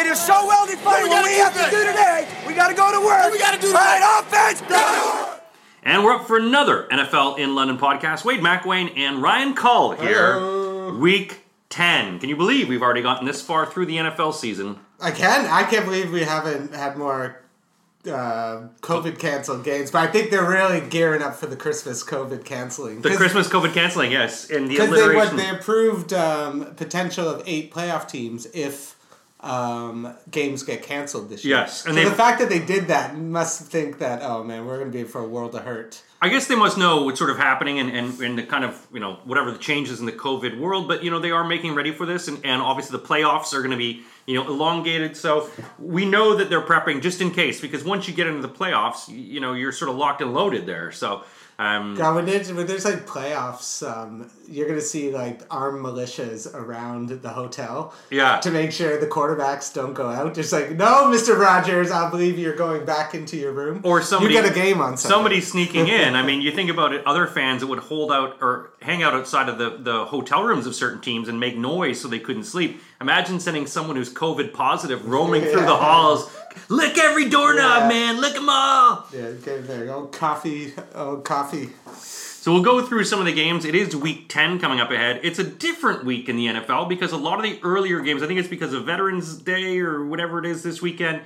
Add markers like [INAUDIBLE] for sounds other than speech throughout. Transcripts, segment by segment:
It is so well defined. What we have to do today, we got to go to work. we gotta do All right, offense, go! And we're up for another NFL in London podcast. Wade McWayne and Ryan Cull here. Week 10. Can you believe we've already gotten this far through the NFL season? I can. I can't believe we haven't had more uh, COVID canceled games, but I think they're really gearing up for the Christmas COVID canceling. The Christmas COVID canceling, yes, and the because they what they approved um, potential of eight playoff teams if um, games get canceled this year. Yes, and so the fact that they did that must think that oh man, we're going to be for a world of hurt. I guess they must know what's sort of happening and, and, and the kind of, you know, whatever the changes in the COVID world, but, you know, they are making ready for this, and, and obviously the playoffs are going to be, you know, elongated. So we know that they're prepping just in case, because once you get into the playoffs, you, you know, you're sort of locked and loaded there. So, um, God, when there's, when there's like playoffs, um, you're gonna see like armed militias around the hotel. Yeah. To make sure the quarterbacks don't go out. Just like, no, Mister Rogers, I believe you're going back into your room. or somebody You get a game on Sunday. somebody sneaking [LAUGHS] in. I mean, you think about it, other fans that would hold out or hang out outside of the, the hotel rooms of certain teams and make noise so they couldn't sleep. Imagine sending someone who's COVID positive roaming through the halls. Lick every doorknob, Yeah. man. Lick them all. Yeah, get in there. Oh, coffee. Oh, coffee. So we'll go through some of the games. It is week 10 coming up ahead. It's a different week in the NFL because a lot of the earlier games, I think it's because of Veterans Day or whatever it is this weekend,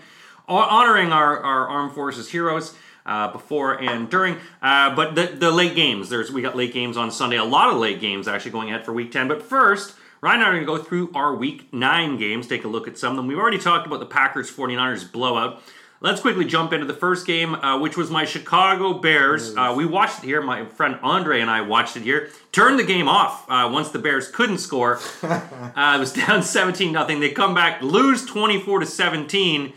honoring our, our armed forces heroes. Uh, before and during, uh, but the, the late games. There's we got late games on Sunday. A lot of late games actually going ahead for Week 10. But first, Ryan and I are going to go through our Week 9 games. Take a look at some of them. We've already talked about the Packers 49ers blowout. Let's quickly jump into the first game, uh, which was my Chicago Bears. Uh, we watched it here. My friend Andre and I watched it here. Turned the game off uh, once the Bears couldn't score. [LAUGHS] uh, it was down [LAUGHS] 17 nothing. They come back, lose 24 to 17.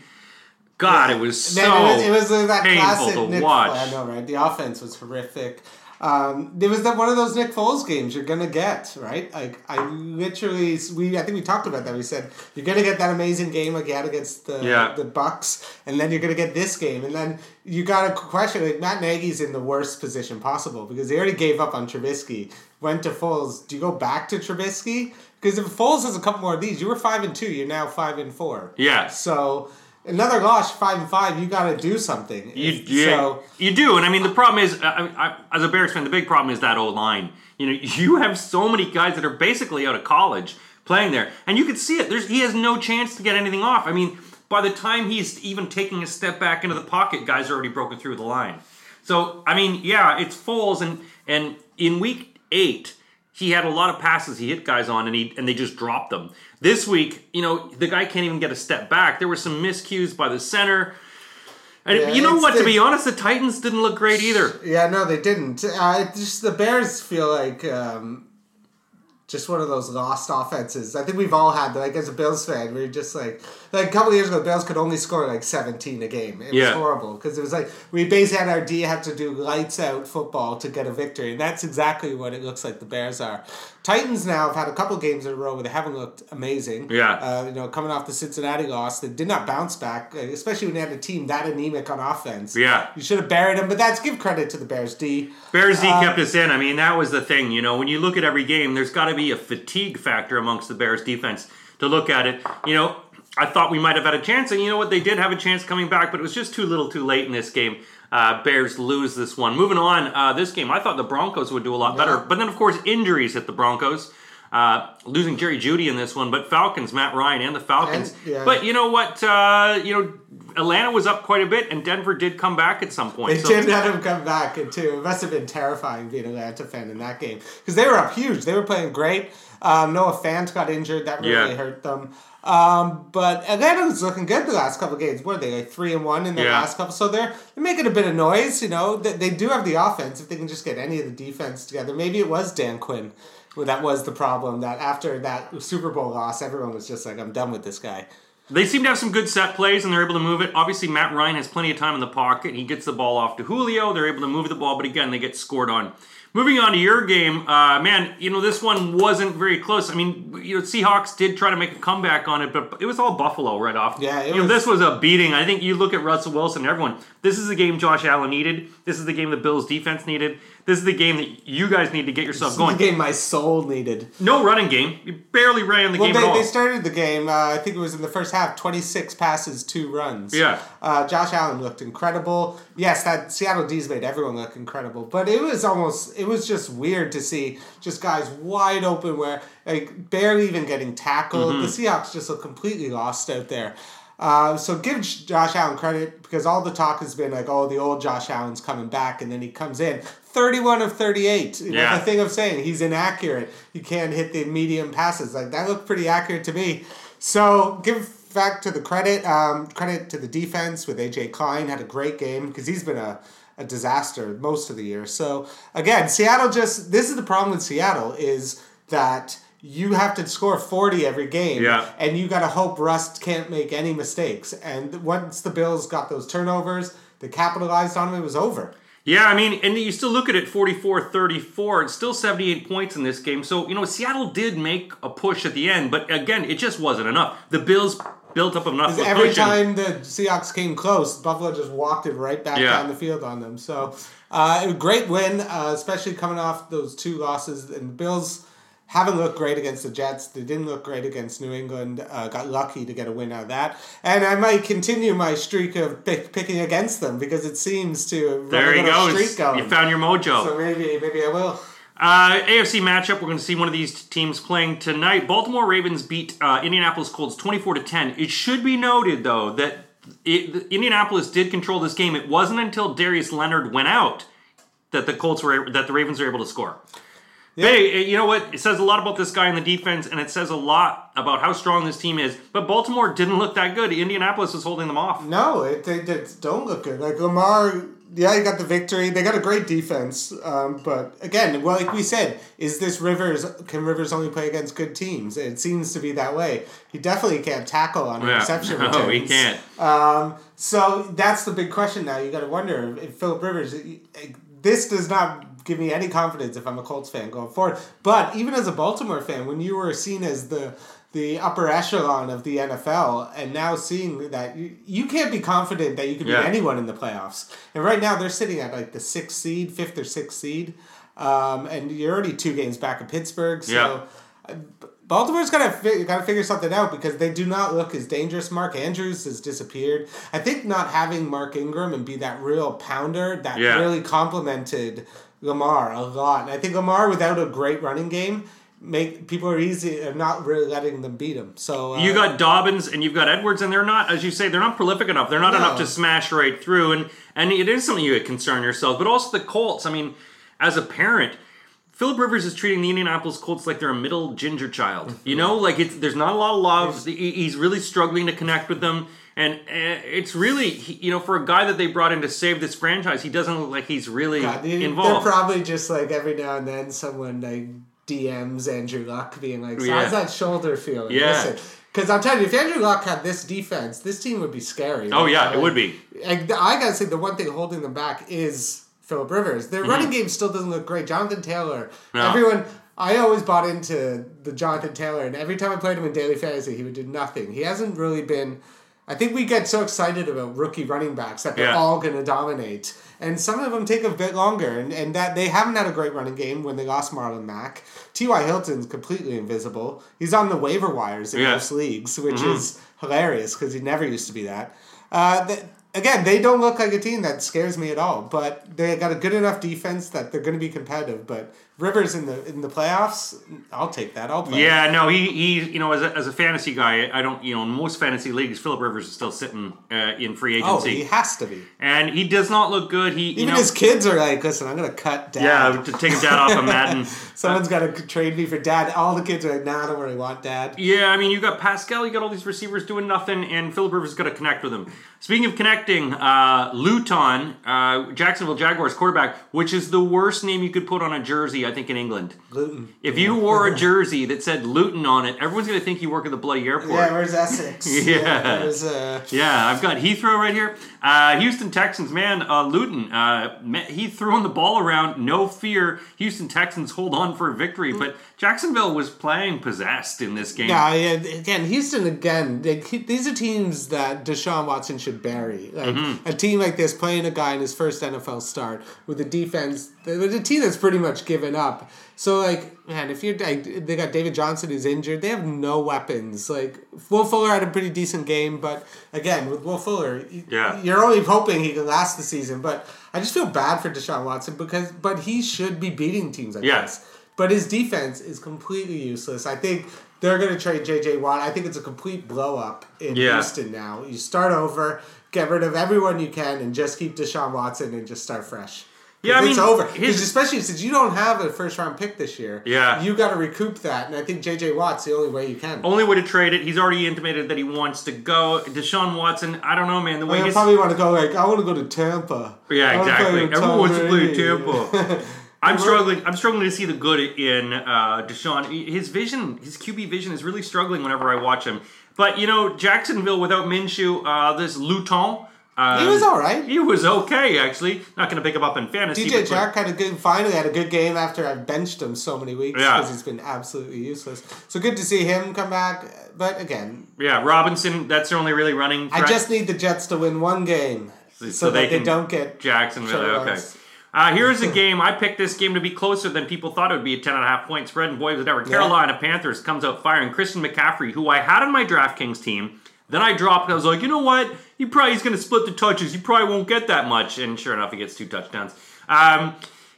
God, it was so Man, it was, it was that painful classic to Nick. watch. I know, right? The offense was horrific. Um, it was that one of those Nick Foles games you're gonna get, right? Like I literally, we I think we talked about that. We said you're gonna get that amazing game like you had against the Yeah. the Bucks, and then you're gonna get this game, and then you got to question like Matt Nagy's in the worst position possible because he already gave up on Trubisky, went to Foles. Do you go back to Trubisky? Because if Foles has a couple more of these, you were five and two, you're now five and four. Yeah. So another loss, five and five. You got to do something. You, you, so you do, and I mean the problem is, I, I, as a Bears fan, the big problem is that old line. You know, [LAUGHS] you have so many guys that are basically out of college playing there, and you can see it. There's he has no chance to get anything off. I mean, by the time he's even taking a step back into the pocket, guys are already broken through the line. So I mean, yeah, it's Foles, and and in week eight, he had a lot of passes he hit guys on, and he and they just dropped them. This week, you know, the guy can't even get a step back. There were some miscues by the center. And Yeah, you know what? To be honest, the Titans didn't look great either. yeah, no, they didn't. Uh, just the Bears feel like um, just one of those lost offenses. I think we've all had that. Like as a Bills fan, we're just like like a couple of years ago, the Bills could only score like seventeen a game. It Yeah. was horrible because it was like we basically had our D have to do lights out football to get a victory, and that's exactly what it looks like the Bears are. Titans now have had a couple games in a row where they haven't looked amazing. Yeah. Uh, you know, coming off the Cincinnati loss, they did not bounce back, uh, especially when they had a team that anemic on offense. Yeah. You should have buried them, but that's give credit to the Bears D. Bears D Um, kept us in. I mean, that was the thing. You know, when you look at every game, there's got to be a fatigue factor amongst the Bears defense to look at it. You know, I thought we might have had a chance, and you know what? They did have a chance coming back, but it was just too little, too late in this game. Uh, Bears lose this one. Moving on, uh, this game, I thought the Broncos would do a lot better, Yeah. but then of course injuries hit the Broncos. Uh, losing Jerry Jeudy in this one, but Falcons, Matt Ryan, and the Falcons. And- yeah. But you know what? Uh, you know, Atlanta was up quite a bit, and Denver did come back at some point. They So- did let him come back, and too. It must have been terrifying being an Atlanta fan in that game because they were up huge. They were playing great. Um, Noah Fant got injured. That really Yeah. hurt them. Um, but Atlanta was looking good the last couple of games. were they like three and one in their Yeah. last couple? So they're they're making a bit of noise. You know, they, they do have the offense if they can just get any of the defense together. Maybe it was Dan Quinn. Well, that was the problem. That after that Super Bowl loss, everyone was just like, "I'm done with this guy." They seem to have some good set plays and they're able to move it. Obviously, Matt Ryan has plenty of time in the pocket. He gets the ball off to Julio. They're able to move the ball, but again, they get scored on. Moving on to your game, uh, man, you know, this one wasn't very close. I mean, you know, Seahawks did try to make a comeback on it, but it was all Buffalo right off. Yeah, it you know, this was a beating. I think you look at Russell Wilson, everyone, this is the game Josh Allen needed. This is the game the Bills defense needed. This is the game that you guys need to get yourself This is the going. game my soul needed. No running game. You barely ran the Well, game at they, all. they started the game. Uh, I think it was in the first half. Twenty six passes, two runs. Yeah. Uh, Josh Allen looked incredible. Yes, that Seattle D's made everyone look incredible, but it was almost it was just weird to see just guys wide open where like barely even getting tackled. Mm-hmm. The Seahawks just look completely lost out there. Uh, so give Josh Allen credit because all the talk has been like, oh, the old Josh Allen's coming back, and then he comes in 31 of 38. You know, Yeah. the thing of saying he's inaccurate. He can't hit the medium passes. Like that looked pretty accurate to me. So give back to the credit. Um, credit to the defense with AJ Klein had a great game because he's been a, a disaster most of the year. So again, Seattle just this is the problem with Seattle is that you have to score 40 every game Yeah. and you got to hope Rust can't make any mistakes. And once the Bills got those turnovers, they capitalized on them, it was over. Yeah, I mean, and you still look at it 44 34. It's still 78 points in this game. So, you know, Seattle did make a push at the end, but again, it just wasn't enough. The Bills built up enough Every time the Seahawks came close, Buffalo just walked it right back Yeah. down the field on them. So, uh, a great win, uh, especially coming off those two losses. And the Bills haven't looked great against the Jets. They didn't look great against New England. Uh, got lucky to get a win out of that. And I might continue my streak of pick, picking against them because it seems to have There a he goes. streak going. You found your mojo. so maybe maybe I will. Uh, AFC matchup. We're going to see one of these teams playing tonight. Baltimore Ravens beat uh, Indianapolis Colts twenty-four to ten. It should be noted though that it, Indianapolis did control this game. It wasn't until Darius Leonard went out that the Colts were that the Ravens were able to score. Hey, you know what? It says a lot about this guy in the defense, and it says a lot about how strong this team is. But Baltimore didn't look that good. Indianapolis was holding them off. No, it, they, they don't look good. Like Lamar, yeah, he got the victory. They got a great defense, um, but again, well, like we said, is this Rivers? Can Rivers only play against good teams? It seems to be that way. He definitely can't tackle on Yeah. interception [LAUGHS] No, returns. he can't. Um, so that's the big question now. You got to wonder if Philip Rivers. This does not give me any confidence if I'm a Colts fan going forward. But even as a Baltimore fan, when you were seen as the the upper echelon of the NFL, and now seeing that you, you can't be confident that you can Yeah. beat anyone in the playoffs. And right now they're sitting at like the sixth seed, fifth or sixth seed, um, and you're already two games back of Pittsburgh. So. Yeah. uh, Baltimore's got to fi- got to figure something out because they do not look as dangerous. Mark Andrews has disappeared. I think not having Mark Ingram and be that real pounder that Yeah. really complemented Lamar a lot. And I think Lamar without a great running game make people are easy are not really letting them beat him. So uh, You got Dobbins and you've got Edwards, and they're not, as you say, they're not prolific enough. They're not No. enough to smash right through, and and it is something you would concern yourself. But also the Colts. I mean, as a parent, Philip Rivers is treating the Indianapolis Colts like they're a middle ginger child. You know, like it's there's not a lot of love. He's really struggling to connect with them. And uh, it's really, you know, for a guy that they brought in to save this franchise, he doesn't look like he's really God, they- they're probably just like every now and then someone like DMs Andrew Luck being like, so Yeah. "How's that shoulder feeling?" Yeah. Because I'm telling you, if Andrew Luck had this defense, this team would be scary. oh yeah, Like, it would be. I, I gotta say the one thing holding them back is Philip Rivers. Their running game still doesn't look great. Jonathan Taylor, Mm-hmm. No. everyone. I always bought into the Jonathan Taylor, and every time I played him in daily fantasy, he would do nothing. He hasn't really been. I think we get so excited about rookie running backs that they're Yeah. all going to dominate, and some of them take a bit longer, and, and that they haven't had a great running game when they lost Marlon Mack. T.Y. Hilton's completely invisible. He's on the waiver wires in Yeah. most leagues, which is hilarious because he never used to be that. Uh, again, they don't look like a team that scares me at all, but they got a good enough defense that they're going to be competitive. But Rivers in the in the playoffs, I'll take that. I'll play. Yeah, no, he he, you know, as a, as a fantasy guy, I don't, you know, in most fantasy leagues, Philip Rivers is still sitting uh, in free Oh, agency, he has to be. and he does not look good. He, you Even know, his kids are like, listen, I'm going to cut dad. yeah, to take down off of Madden. [LAUGHS] Someone's got to trade me for dad. All the kids are like, nah, I don't really want dad. Yeah, I mean, you got Pascal, you got all these receivers doing nothing, and Philip Rivers got to connect with them. Speaking of connecting, uh, Luton, uh, Jacksonville Jaguars quarterback, which is the worst name you could put on a jersey I think in England. Luton. If you wore a [LAUGHS] jersey that said Luton on it, everyone's going to think you work at the bloody airport. Yeah, where's Essex? [LAUGHS] Yeah. where's, uh, Yeah, I've got Heathrow right here. Uh, Houston Texans, man, uh, Luton. Uh, he throwing the ball around, no fear. Houston Texans hold on for a victory, but Jacksonville was playing possessed in this game. Yeah, yeah. Again, Houston. Again, they, these are teams that Deshaun Watson should bury. Like Mm-hmm. a team like this, playing a guy in his first NFL start with a defense, with a team that's pretty much given up. So, like, man, if you're like, they got David Johnson who's injured, they have no weapons. Like, Will Fuller had a pretty decent game, but again, with Will Fuller, Yeah. you're only hoping he can last the season. But I just feel bad for Deshaun Watson because, but he should be beating teams like Yeah. this. But his defense is completely useless. I think they're going to trade J.J. Watt. I think it's a complete blow up in Yeah. Houston now. You start over, get rid of everyone you can, and just keep Deshaun Watson and just start fresh. Yeah, I it's over. his- especially since you don't have a first round pick this year. Yeah. you got to recoup that, and I think J.J. Watt's the only way you can. Only way to trade it. He's already intimated that he wants to go. Deshaun Watson, I don't know, man. The way I his probably want to go like I want to go to Tampa. Yeah, I wanna play exactly. Everyone wants to play Tampa. [LAUGHS] I'm struggling. I'm struggling to see the good in uh, Deshaun. His vision, his QB vision, is really struggling whenever I watch him. But you know, Jacksonville without Minshew, uh, this Luton. Uh, He was all right. He was okay, actually. Not going to pick him up in fantasy. DJ Chark had a good, finally had a good game after I benched him so many weeks Yeah. because he's been absolutely useless. So good to see him come back. But again, Yeah, Robinson. That's their only really running. I just need the Jets to win one game so, So that they they, don't get Jacksonville. Okay. Uh, here's a game. I picked this game to be closer than people thought it would be a 10 and a half point spread. And boy, was it ever. Carolina Panthers comes out firing. Christian McCaffrey, who I had on my DraftKings team. Then I dropped. I was like, you know what? He probably he's going to split the touches. He probably won't get that much. And sure enough, he gets two touchdowns. Um,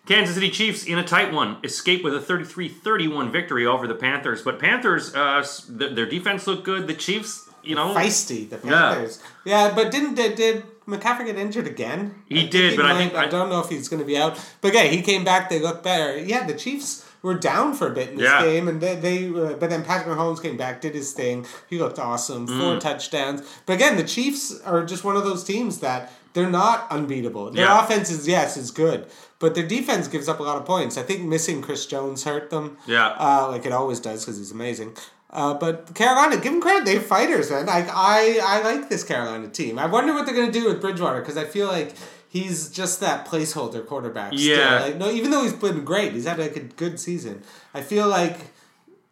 Kansas City Chiefs in a tight one escape with a 33-31 victory over the Panthers. But Panthers, uh, th- their defense looked good. The Chiefs, you know, feisty. The Yeah. Panthers. Yeah, but didn't they did McCaffrey get injured again? He did, but I think- I don't know if he's going to be out. But yeah, he came back. They look better. Yeah, the Chiefs were down for a bit in this Yeah. game, and they, they uh, but then Patrick Mahomes came back, did his thing. He looked awesome, four Mm. touchdowns. But again, the Chiefs are just one of those teams that they're not unbeatable. Their Yeah. offense is yes is good, but their defense gives up a lot of points. I think missing Chris Jones hurt them. Yeah. uh, like it always does because he's amazing. Uh, but Carolina, give them credit. They're fighters, man. Like I, I like this Carolina team. I wonder what they're gonna do with Bridgewater because I feel like he's just that placeholder quarterback. Yeah. Still. Like no, even though he's been great, he's had like a good season. I feel like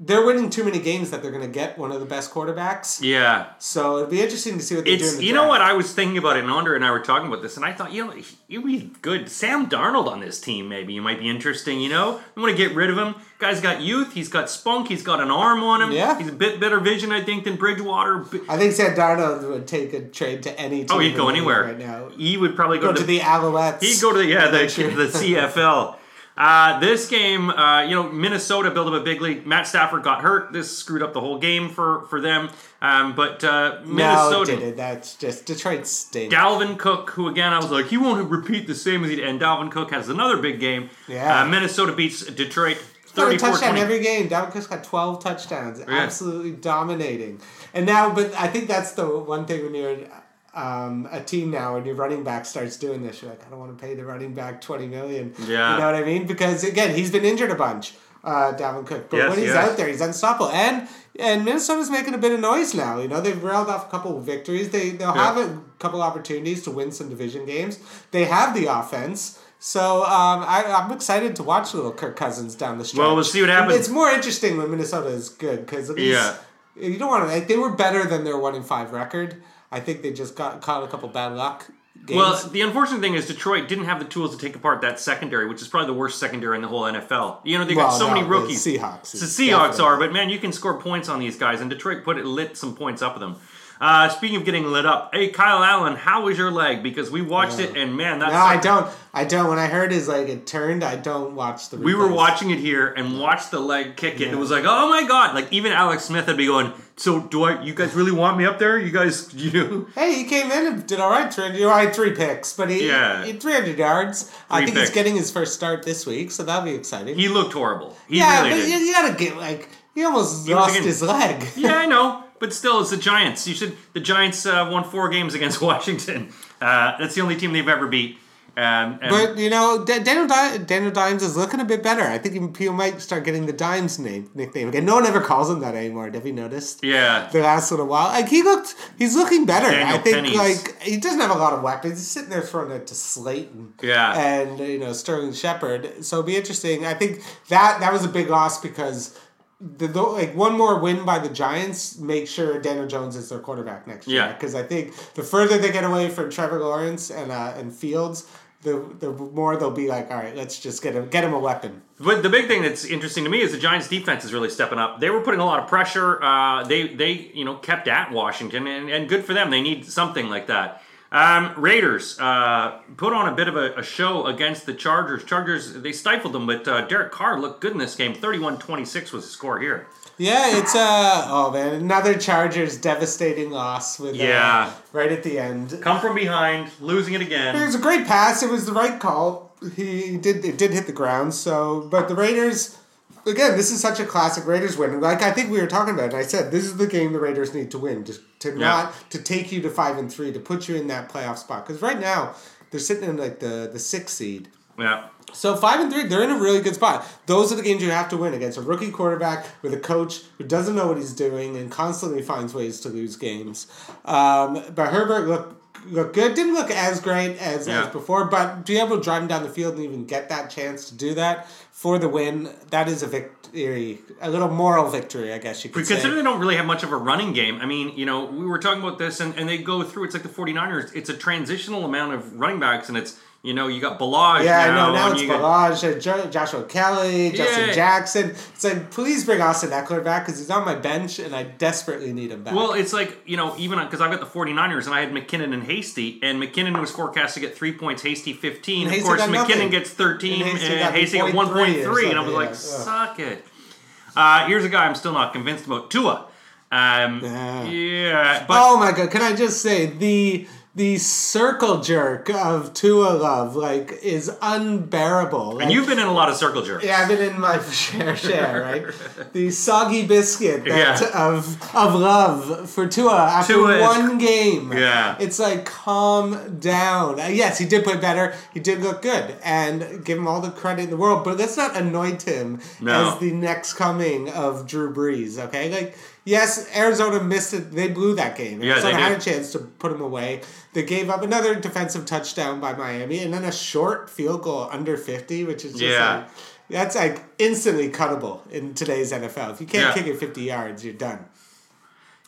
they're winning too many games that they're gonna get one of the best quarterbacks. yeah. So it'd be interesting to see what they do. In the you know what I was thinking about it. and Andre and I were talking about this, and I thought you know you'd be good. Sam Darnold on this team maybe you might be interesting. You know, you want to get rid of him. Guy's got youth. He's got spunk. He's got an arm on him. Yeah. he's a bit better vision I think than Bridgewater. I think Sam Darnold would take a trade to any team. Oh, he'd go anywhere right now. He would probably Go go, to the Alouettes. He'd go to the yeah the, [LAUGHS] the CFL. Uh, this game, uh, you know, Minnesota built up a big lead. Matt Stafford got hurt. This screwed up the whole game for for them. Um, but uh, Minnesota. it didn't. That's just Detroit stinks. Dalvin Cook, who again I was like, he won't repeat the same as he did. And Dalvin Cook has another big game. Yeah. Uh, Minnesota beats Detroit got 34 touchdown 20. every game. Dalvin Cook's got twelve touchdowns, absolutely dominating. And now, but I think that's the one thing when you're um, a team now and your running back starts doing this, you're like, I don't want to pay the running back twenty million. Yeah. you know what I mean? Because again, he's been injured a bunch. Uh, Dalvin Cook, but Yes, when he's yes. out there, he's unstoppable. And and Minnesota's making a bit of noise now. You know, they've railed off a couple of victories. They they'll Yeah. have a couple opportunities to win some division games. They have the offense. So um, I, I'm excited to watch little Kirk Cousins down the stretch. Well, we'll see what happens. It's more interesting when Minnesota is good because Yeah. you don't want to. Like, they were better than their one in five record. I think they just got caught a couple bad luck games. Well, the unfortunate thing is Detroit didn't have the tools to take apart that secondary, which is probably the worst secondary in the whole NFL. You know, they got Well, so no, many the rookies. Seahawks The Seahawks definitely- are, but man, you can score points on these guys, and Detroit put it lit some points up with them. Uh, speaking of getting lit up, hey Kyle Allen, how was your leg? Because we watched it, and man, that's no, I don't. I don't. When I heard his like it turned, I don't watch the. We were watching it here and watched the leg kick it. and It was like, oh my god! Like even Alex Smith would be going. So do I? You guys really want me up there? You guys, [LAUGHS] you? Hey, he came in and did all right. Three, all right, three picks, but he, Yeah. he 300 yards. I think picks. he's getting his first start this week, so that'll be exciting. He looked horrible. He yeah, really you, you gotta get like he almost was lost his leg. yeah, I know, [LAUGHS] but still, it's the Giants. You should. The Giants uh, won four games against [LAUGHS] Washington. Uh, that's the only team they've ever beat. Um, But you know, Da- Daniel, Di- Daniel Dimes is looking a bit better. I think people might start getting the Dimes name nickname again. No one ever calls him that anymore. Have you noticed? yeah, The last little while, like he looked, he's looking better. Daniel I think Pennies. like he doesn't have a lot of weapons. He's sitting there throwing it to Slayton, Yeah. and you know Sterling Shepard. So it'll be interesting. I think that that was a big loss because the, the like one more win by the Giants make sure Daniel Jones is their quarterback next year. Yeah. Because I think the further they get away from Trevor Lawrence and uh, and Fields, the the more they'll be like, all right, let's just get him get him a weapon. But the big thing that's interesting to me is the Giants' defense is really stepping up. They were putting a lot of pressure. Uh, they they you know kept at Washington, and, and good for them. They need something like that. Um, Raiders uh, put on a bit of a, a show against the Chargers. Chargers they stifled them, but uh, Derek Carr looked good in this game. 31-26 was the score here. Yeah, it's uh oh man, another Chargers devastating loss with uh, Yeah. right at the end. Come from behind, losing it again. It was a great pass. It was the right call. He did it did hit the ground. So, but the Raiders again, this is such a classic Raiders win. Like I think we were talking about, and I said this is the game the Raiders need to win to to not to take you to five and three to put you in that playoff spot. Because right now they're sitting in like the the sixth seed. Yeah. So five and three, they're in a really good spot. Those are the games you have to win against a rookie quarterback with a coach who doesn't know what he's doing and constantly finds ways to lose games. Um, but Herbert looked looked good. Didn't look as great as, Yeah. as before, but to be able to drive him down the field and even get that chance to do that for the win, that is a victory, a little moral victory, I guess you could considering they don't really have much of a running game, I mean, you know, we were talking about this and, and they go through, it's like the 49ers, it's a transitional amount of running backs and it's, you know, you got Ballage Yeah, I now. know. Now it's got- Ballage, Jo- Joshua Kelley, Justin Yeah. Jackson. It's like, please bring Austin Ekeler back because he's on my bench and I desperately need him back. Well, it's like, you know, even because I've got the 49ers and I had McKinnon and Hasty, and McKinnon was forecast to get three points, Hasty 15. And of Hasty course, got McKinnon nothing. gets 13, And and Hasty Hasty, got got 1.3 And I was like, yeah. suck it. Uh, here's a guy I'm still not convinced about Tua. Um, Yeah. yeah, but oh my god! Can I just say the the circle jerk of Tua Love like is unbearable. Like, and you've been in a lot of circle jerks. yeah, I've been in my [LAUGHS] share, share right? [LAUGHS] the soggy biscuit that, Yeah. of of love for Tua after Tua is- one game. Yeah. it's like calm down. Uh, yes, he did play better. He did look good, and give him all the credit in the world. But let's not anoint him No. as the next coming of Drew Brees. Okay, like. Yes, Arizona missed it. They blew that game. Yeah, Arizona they had a chance to put them away. They gave up another defensive touchdown by Miami, and then a short field goal under fifty, which is just Yeah. like that's like instantly cuttable in today's NFL. If you can't Yeah. kick it fifty yards, you're done.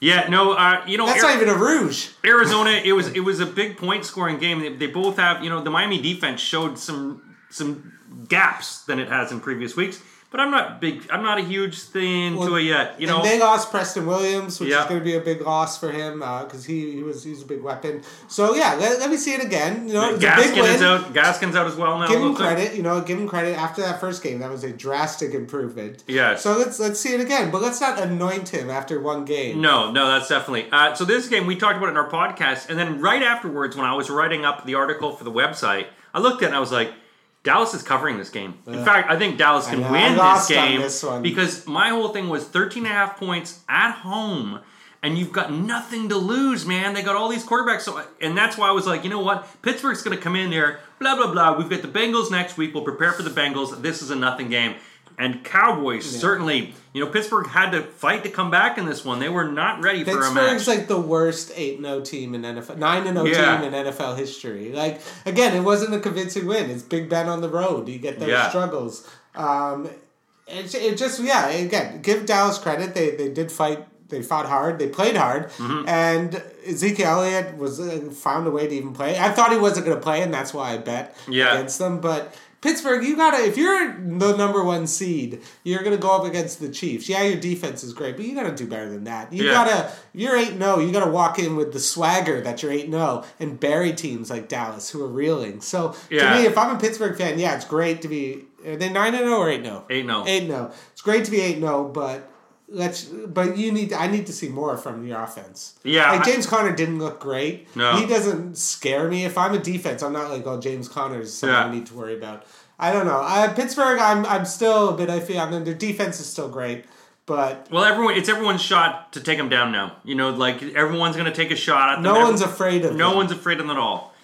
Yeah, no, uh, you know, That's Ari- not even a rouge. Arizona, it was it was a big point scoring game. They, they both have, you know, the Miami defense showed some some gaps than it has in previous weeks. But I'm not big. I'm not a huge thing to it yet. You know, and they lost Preston Williams, which Yeah. is going to be a big loss for him because he, he was he's a big weapon. So yeah, let, let me see it again. You know, it's a big Gaskin is out. Gaskin's out as well now. Give him looks like. credit, you know. Give him credit after that first game. That was a drastic improvement. Yeah. So let's let's see it again, but let's not anoint him after one game. No, no, that's definitely. Uh, so this game we talked about it in our podcast, and then right afterwards, when I was writing up the article for the website, I looked at it and I was like, Dallas is covering this game. In fact, I think Dallas can know, win this game this because my whole thing was 13 and a half points at home. And you've got nothing to lose, man. They got all these quarterbacks, so and that's why I was like, you know what? Pittsburgh's going to come in there, blah blah blah. We've got the Bengals next week. We'll prepare for the Bengals. This is a nothing game. And Cowboys certainly, you know, Pittsburgh had to fight to come back in this one. They were not ready for a match. Pittsburgh's like the worst eight and O team in NFL, nine and O Yeah. team in NFL history. Like again, it wasn't a convincing win. It's Big Ben on the road. You get those Yeah. struggles. Um, it, it just yeah. Again, give Dallas credit. They they did fight. They fought hard. They played hard, Mm-hmm. and Ezekiel Elliott was uh, found a way to even play. I thought he wasn't going to play, and that's why I bet Yeah. against them. But Pittsburgh, you gotta if you're the number one seed, you're gonna go up against the Chiefs. Yeah, your defense is great, but you gotta do better than that. You Yeah. gotta you're eight 0 you gotta walk in with the swagger that you're eight 0 and bury teams like Dallas who are reeling. So Yeah. to me, if I'm a Pittsburgh fan, yeah, it's great to be are they nine and 0 or eight 0 Eight no. Eight 0 It's great to be eight 0 but let's but you need I need to see more from your offense. Yeah, Like I- James Conner didn't look great. No. He doesn't scare me. If I'm a defense, I'm not like, oh James Conner is someone Yeah. I need to worry about. I don't know. Uh, Pittsburgh, I'm I'm still a bit iffy on them. Their defense is still great, but Well, everyone, it's everyone's shot to take them down now. You know, like everyone's going to take a shot at them. no Every- one's afraid of No them. one's afraid of them at all.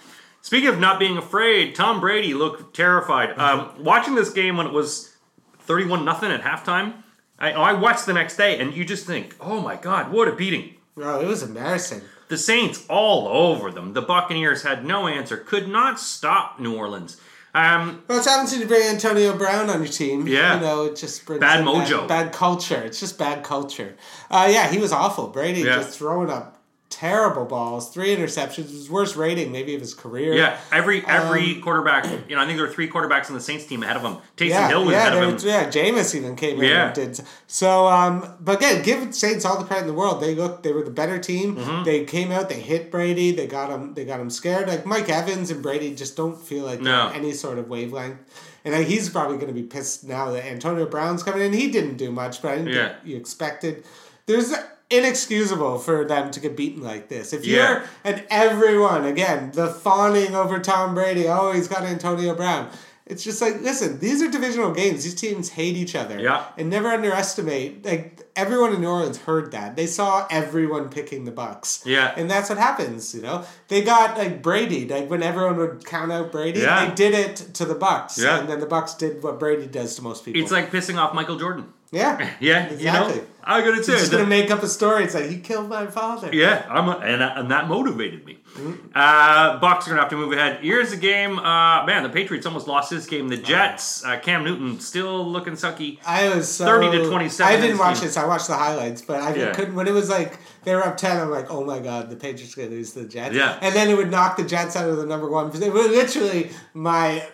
Speaking of not being afraid, Tom Brady looked terrified. Um, watching this game when it was 31 nothing at halftime, I, I watched the next day and you just think, oh my God, what a beating. Oh, it was embarrassing. The Saints all over them. The Buccaneers had no answer, could not stop New Orleans. Um, Well, it's happened to bring Antonio Brown on your team. Yeah. You know, it just brings Bad mojo. Bad, bad culture. It's just bad culture. Uh, yeah, he was awful. Brady Yeah. just throwing up terrible balls, three interceptions, his worst rating maybe of his career. yeah, every every quarterback, you know, I think there were three quarterbacks on the Saints team ahead of him. Taysom Yeah, Hill was yeah, ahead of him. yeah. Jameis even came in Yeah. and did so. Um, but again, give Saints all the credit in the world. They looked, they were the better team. Mm-hmm. They came out, they hit Brady, they got him, they got him scared. Like Mike Evans and Brady just don't feel like No. any sort of wavelength. And he's probably going to be pissed now that Antonio Brown's coming in. He didn't do much, but I didn't Yeah. you expected. There's inexcusable for them to get beaten like this. If you're Yeah. and everyone again the fawning over Tom Brady. Oh, he's got Antonio Brown. It's just like listen, these are divisional games. These teams hate each other. Yeah. and never underestimate. Like everyone in New Orleans heard that. They saw everyone picking the Bucks. Yeah. and that's what happens. You know, they got like Brady. Like when everyone would count out Brady, Yeah. they did it to the Bucks. Yeah. and then the Bucks did what Brady does to most people. It's like pissing off Michael Jordan. yeah, [LAUGHS] Yeah, Exactly. you know, I gotta say, He's just that- gonna make up a story. It's like he killed my father. Yeah, I'm a, and and that motivated me. Mm-hmm. Uh, Bucks are gonna have to move ahead. Here's a game. Uh, man, the Patriots almost lost this game. The Jets. Uh, Cam Newton still looking sucky. I was so, 30 to 27 I didn't watch this. I watched the highlights, but I Yeah. couldn't. When it was like they were up ten, I'm like, oh my god, the Patriots gonna lose to the Jets. Yeah. and then it would knock the Jets out of the number one. It was literally my.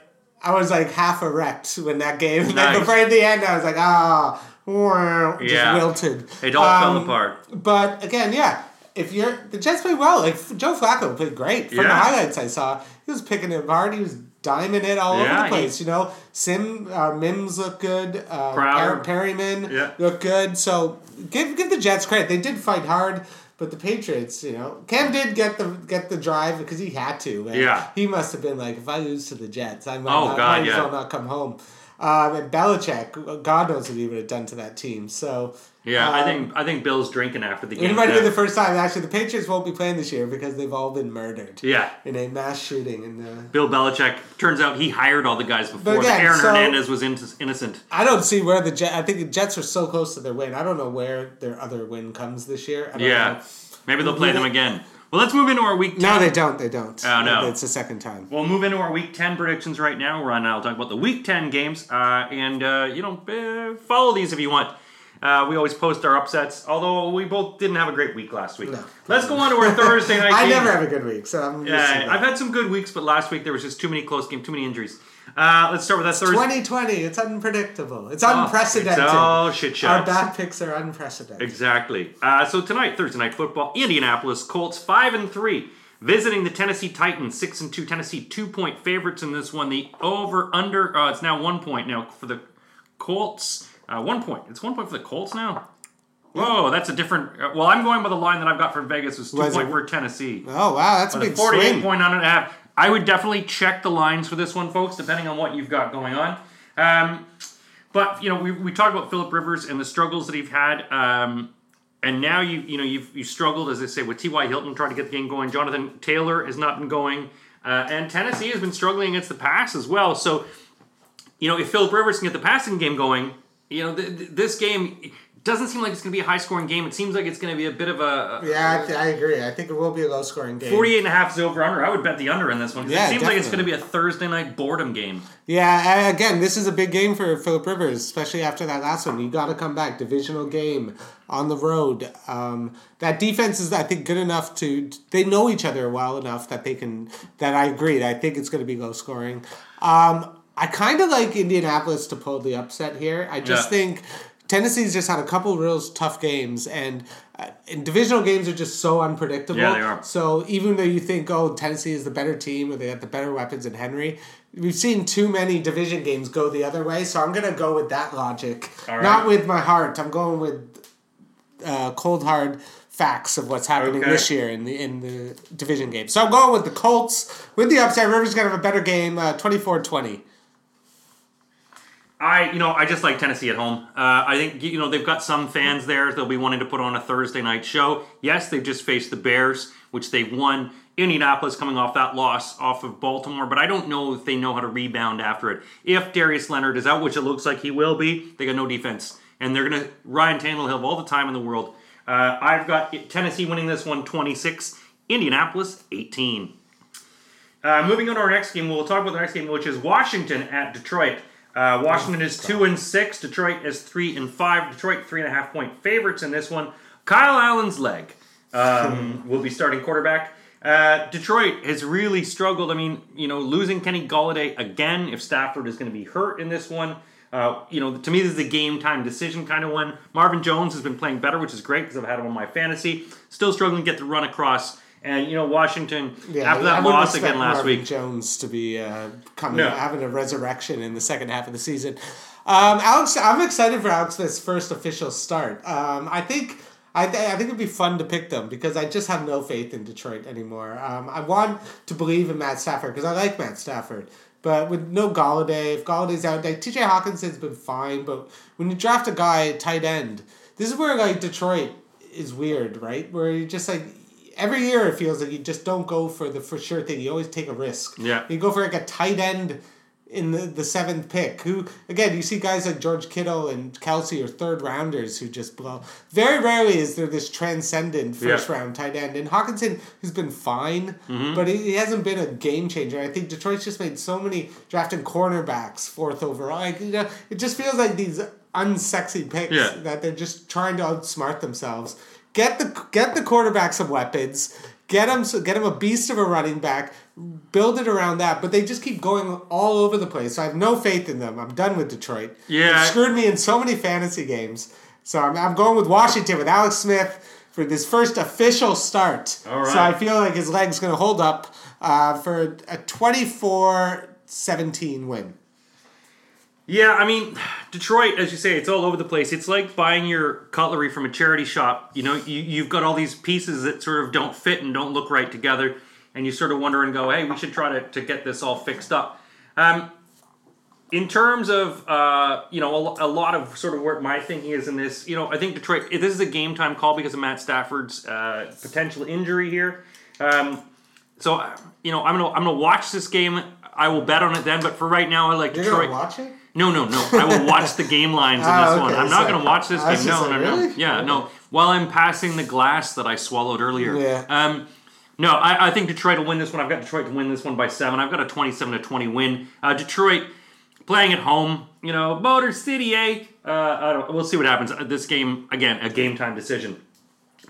I was like half erect when that game. And Nice. [LAUGHS] then before the end, I was like, ah, wow, just Yeah. wilted. It all fell Um, apart. But again, yeah, if you're the Jets played well. Like Joe Flacco played great. From the highlights I saw, he was picking it apart. He was diming it all Yeah, over the he- place. you know, Sim uh, Mims looked good. Uh. Perriman Yeah. looked good. So give give the Jets credit. They did fight hard. But the Patriots, you know, Cam did get the get the drive because he had to. Yeah. he must have been like, if I lose to the Jets, I might, Oh, not, God, might as yeah. well not come home. Um, and Belichick, God knows what he would have done to that team. So Yeah, I um, think I think Bill's drinking after the game. it might be the first time. Actually, the Patriots won't be playing this year because they've all been murdered Yeah. in a mass shooting. And uh, Bill Belichick. Turns out he hired all the guys before. again, Aaron so- Hernandez was in- innocent. I don't see where the Jet. I think the Jets are so close to their win. I don't know where their other win comes this year. I don't Yeah. know. Maybe they'll play them again. Well, let's move into our week. 10. No, they don't. They don't. Oh, no. It's the second time. We'll move into our Week 10 predictions right now. Ron and I will talk about the Week 10 games. Uh, and, uh, you know, uh, follow these if you want. Uh, we always post our upsets, although we both didn't have a great week last week. Let's go on to our Thursday [LAUGHS] night I game. never have a good week, so I'm. Yeah, I've had some good weeks, but last week there was just too many close games, too many injuries. Uh, let's start with that Thursday. 2020. It's unpredictable. It's Oh, unprecedented. It's all shit shows. Our bad picks are unprecedented. Exactly. Uh, so tonight, Thursday night football, Indianapolis Colts five and three, visiting the Tennessee Titans six and two. Tennessee two point favorites in this one. The over under. Uh, it's now one point now for the Colts. Uh, one point. It's one point for the Colts now. Whoa, that's a different. Uh, well, I'm going by the line that I've got from Vegas. Was two Was point it- for Tennessee. Oh wow, that's a With a big 48 swing. point on it. Half. I would definitely check the lines for this one, folks, depending on what you've got going on. Um, but you know, we, we talked about Philip Rivers and the struggles that he's had, um, and now you you know you've you struggled, as I say, with T.Y. Hilton trying to get the game going. Jonathan Taylor has not been going, uh, and Tennessee has been struggling against the pass as well. So you know, if Philip Rivers can get the passing game going, you know, th- th- this game doesn't seem like it's going to be a high scoring game. It seems like it's going to be a bit of a, Yeah, I, I agree. I think it will be a low scoring game. 48 and a half is over under. I would bet the under in this one. Yeah, it seems like it's going to be a Thursday night boredom game. Yeah, again, this is a big game for Philip Rivers, especially after that last one. You got to come back, divisional game on the road. Um, that defense is, I think, good enough to. They know each other well enough that they can. That I agreed. I think it's going to be low scoring. Um, I kind of like Indianapolis to pull the upset here. I just Yeah. think Tennessee's just had a couple real tough games, and, uh, and divisional games are just so unpredictable. Yeah, they are. So even though you think, oh, Tennessee is the better team or they got the better weapons in Henry, we've seen too many division games go the other way. So I'm gonna go with that logic, right. not with my heart. I'm going with uh, cold hard facts of what's happening Okay. this year in the in the division game. So I'm going with the Colts with the upside. Rivers gonna have a better game, uh, 24-20. I, you know, I just like Tennessee at home. Uh, I think you know they've got some fans there. They'll be wanting to put on a Thursday night show. Yes, they've just faced the Bears, which they've won. Indianapolis coming off that loss off of Baltimore, but I don't know if they know how to rebound after it. If Darius Leonard is out, which it looks like he will be, they got no defense, and they're gonna Ryan Tannehill all the time in the world. Uh, I've got Tennessee winning this one 26, Indianapolis 18. Uh, moving on to our next game, we'll talk about the next game, which is Washington at Detroit. Uh, Washington is two and six. Detroit is three and five. Detroit three and a half point favorites in this one. Kyle Allen's leg um, [LAUGHS] will be starting quarterback. Uh, Detroit has really struggled. I mean, you know, losing Kenny Golladay again. If Stafford is going to be hurt in this one, uh, you know, to me this is a game time decision kind of one. Marvin Jones has been playing better, which is great because I've had him on my fantasy. Still struggling to get the run across. And you know, Washington yeah, after that loss again last Marvin week. Jones to be uh, coming, No. having a resurrection in the second half of the season. Um, Alex, I'm excited for Alex Smith's first official start. Um, I think. I, th- I think it'd be fun to pick them because I just have no faith in Detroit anymore. Um, I want to believe in Matt Stafford because I like Matt Stafford. But with no Golladay, if Golladay's out, like TJ Hockenson's been fine. But when you draft a guy tight end, this is where like Detroit is weird, right? Where you just like every year it feels like you just don't go for the for sure thing. You always take a risk. Yeah. You go for like a tight end in the, the seventh pick. Who again you see guys like George Kittle and Kelce or third rounders who just blow. Very rarely is there this transcendent first Yeah. round tight end. And Hockenson has been fine, Mm-hmm. but he, he hasn't been a game changer. I think Detroit's just made so many drafting cornerbacks fourth overall. Like you know, it just feels like these unsexy picks Yeah. that they're just trying to outsmart themselves. Get the get the quarterback some weapons. Get him get him a beast of a running back. Build it around that, but they just keep going all over the place. So I have no faith in them. I'm done with Detroit. Yeah. They've screwed me in so many fantasy games. So I'm, I'm going with Washington with Alex Smith for this first official start. All right. So I feel like his leg's going to hold up uh, for a 24-17 win. Yeah, I mean, Detroit, as you say, it's all over the place. It's like buying your cutlery from a charity shop. You know, you, you've got all these pieces that sort of don't fit and don't look right together, and you sort of wonder and go, hey, we should try to, to get this all fixed up. Um, in terms of, uh, you know, a, a lot of sort of where my thinking is in this, you know, I think Detroit, this is a game time call because of Matt Stafford's uh, potential injury here. Um, so, uh, you know, I'm gonna I'm gonna watch this game. I will bet on it then, but for right now, I like You're Detroit. going to watch it? No, no, no. I will watch the game lines in [LAUGHS] Ah, this okay. one. I'm not So- going to watch this game. No, like, no, no. really? Yeah, no. While I'm passing the glass that I swallowed earlier. Yeah. Um, no, I, I think Detroit will win this one. I've got Detroit to win this one by seven. I've got a 27 to 20 win. Uh, Detroit playing at home. You know, Motor City, eh? Uh, I don't, we'll see what happens. Uh, This game again, a game time decision.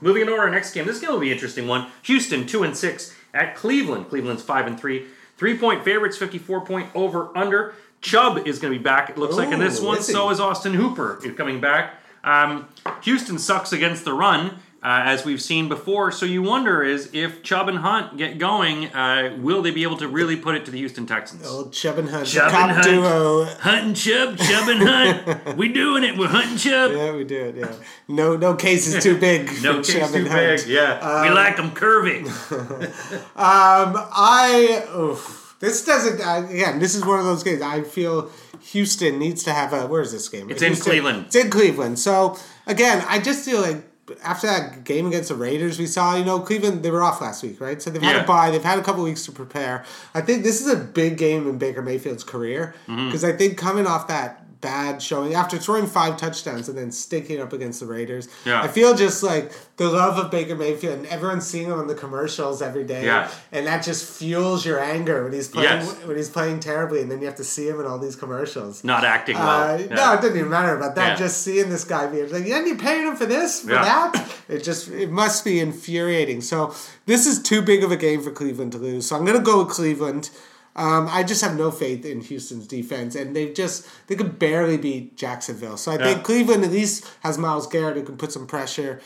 Moving on to our next game. This game will be an interesting one. Houston two and six at Cleveland. Cleveland's five and three. Three point favorites, fifty four point over under. Chubb is going to be back. It looks like in this one. is? So is Austin Hooper coming back. Um, Houston sucks against the run. Uh, as we've seen before, so you wonder is if Chubb and Hunt get going, uh, will they be able to really put it to the Houston Texans? Old Chubb and Hunt. Chubb and Hunt. duo. Hunt and Chubb, Chubb and Hunt, [LAUGHS] we doing it. We're hunting Chubb. Yeah, we do it, yeah. No no case is too big [LAUGHS] No case Chubb too and Hunt. big. Yeah, we like them curvy. [LAUGHS] Um, I oof, this doesn't uh, again. This is one of those games. I feel Houston needs to have a. Where is this game? It's in Cleveland. It's in Cleveland. So again, I just feel like after that game against the Raiders, we saw you know Cleveland. They were off last week, right? So they've had Yeah. a bye. They've had a couple weeks to prepare. I think this is a big game in Baker Mayfield's career Mm-hmm. because I think coming off that bad showing after throwing five touchdowns and then stinking up against the Raiders. Yeah. I feel just like the love of Baker Mayfield and everyone's seeing him on the commercials every day. Yeah. And that just fuels your anger when he's playing Yes. when he's playing terribly and then you have to see him in all these commercials. Not acting well. Uh, Yeah. No, it doesn't even matter about that. Yeah. Just seeing this guy be like, yeah, you paying him for this, for Yeah. that. It just it must be infuriating. So this is too big of a game for Cleveland to lose. So I'm gonna go with Cleveland. Um, I just have no faith in Houston's defense, and they've just they could barely beat Jacksonville. So I Yeah. think Cleveland at least has Myles Garrett who can put some pressure.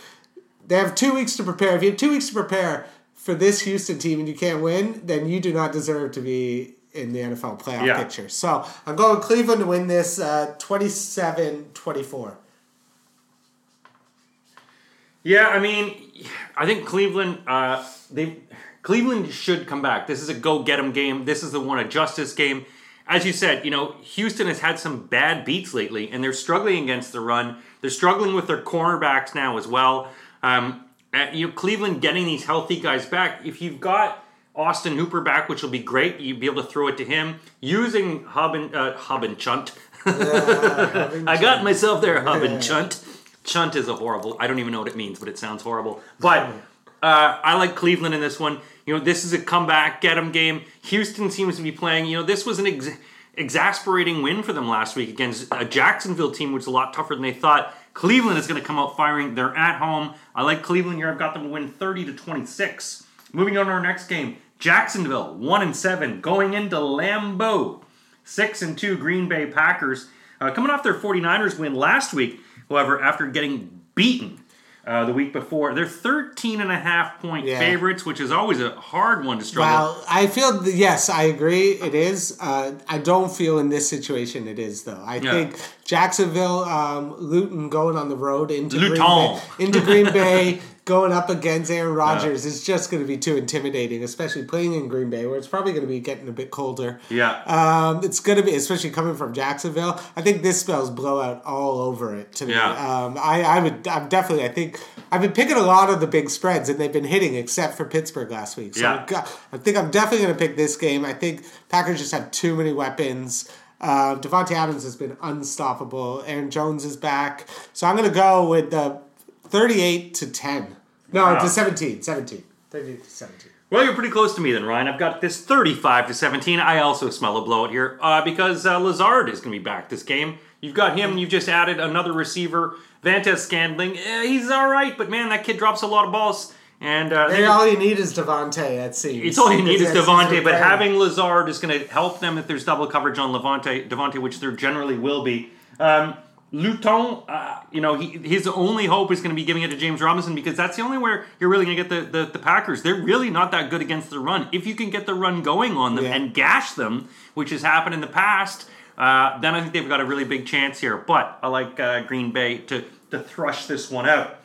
They have two weeks to prepare. If you have two weeks to prepare for this Houston team and you can't win, then you do not deserve to be in the NFL playoff Yeah. picture. So I'm going Cleveland to win this uh, 27-24. Yeah, I mean, I think Cleveland. Uh, they Cleveland should come back. This is a go get 'em game. This is the one a justice game. as you said, you know, Houston has had some bad beats lately, and they're struggling against the run. They're struggling with their cornerbacks now as well. Um, uh, you know, Cleveland getting these healthy guys back. If you've got Austin Hooper back, which will be great, you'd be able to throw it to him using Hub and uh, Hub and Chunt. [LAUGHS] I got myself there, Hub and Chunt. Chunt is a horrible. I don't even know what it means, but it sounds horrible. But uh, I like Cleveland in this one. You know, this is a comeback, get 'em game. Houston seems to be playing. You know, this was an ex- exasperating win for them last week against a Jacksonville team, which is a lot tougher than they thought. Cleveland is going to come out firing. They're at home. I like Cleveland here. I've got them to win 30 to 26. Moving on to our next game. Jacksonville, 1 and 7, going into Lambeau. 6 and 2 Green Bay Packers. Uh, coming off their 49ers win last week, however, after getting beaten uh, the week before. They're 13 and a half point Yeah. favorites, which is always a hard one to struggle. Well, I feel yes, I agree. It is. Uh, I don't feel in this situation it is though. I Yeah. think Jacksonville, um, Luton going on the road into Green Bay, into Green Bay, [LAUGHS] going up against Aaron Rodgers is just going to be too intimidating, especially playing in Green Bay where it's probably going to be getting a bit colder. Yeah. Um, it's going to be, especially coming from Jacksonville. I think this spells blowout all over it to me. Yeah. Um, I, I would, I'm definitely, I think, I've been picking a lot of the big spreads and they've been hitting except for Pittsburgh last week. So Yeah. Got- I think I'm definitely going to pick this game. I think Packers just have too many weapons. Uh, Davante Adams has been unstoppable. Aaron Jones is back. So I'm going to go with the 38 to 10. No, Wow. to 17. 17. 38 to 17. Well, you're pretty close to me then, Ryan. I've got this 35 to 17. I also smell a blowout here uh, because uh, Lazard is going to be back this game. You've got him. You've just added another receiver, Valdes-Scantling. Eh, he's all right, but man, that kid drops a lot of balls. And uh, Hey, all you need is Davante, it seems. it's all you need is That's- that's Davante, his but having Lazard is going to help them if there's double coverage on Levante, Davante, which there generally will be. Um, Luton, uh, you know, he, his only hope is going to be giving it to James Robinson because that's the only where you're really going to get the, the, the Packers. They're really not that good against the run. If you can get the run going on them Yeah. and gash them, which has happened in the past, uh, then I think they've got a really big chance here. But I like uh, Green Bay to, to thrush this one out.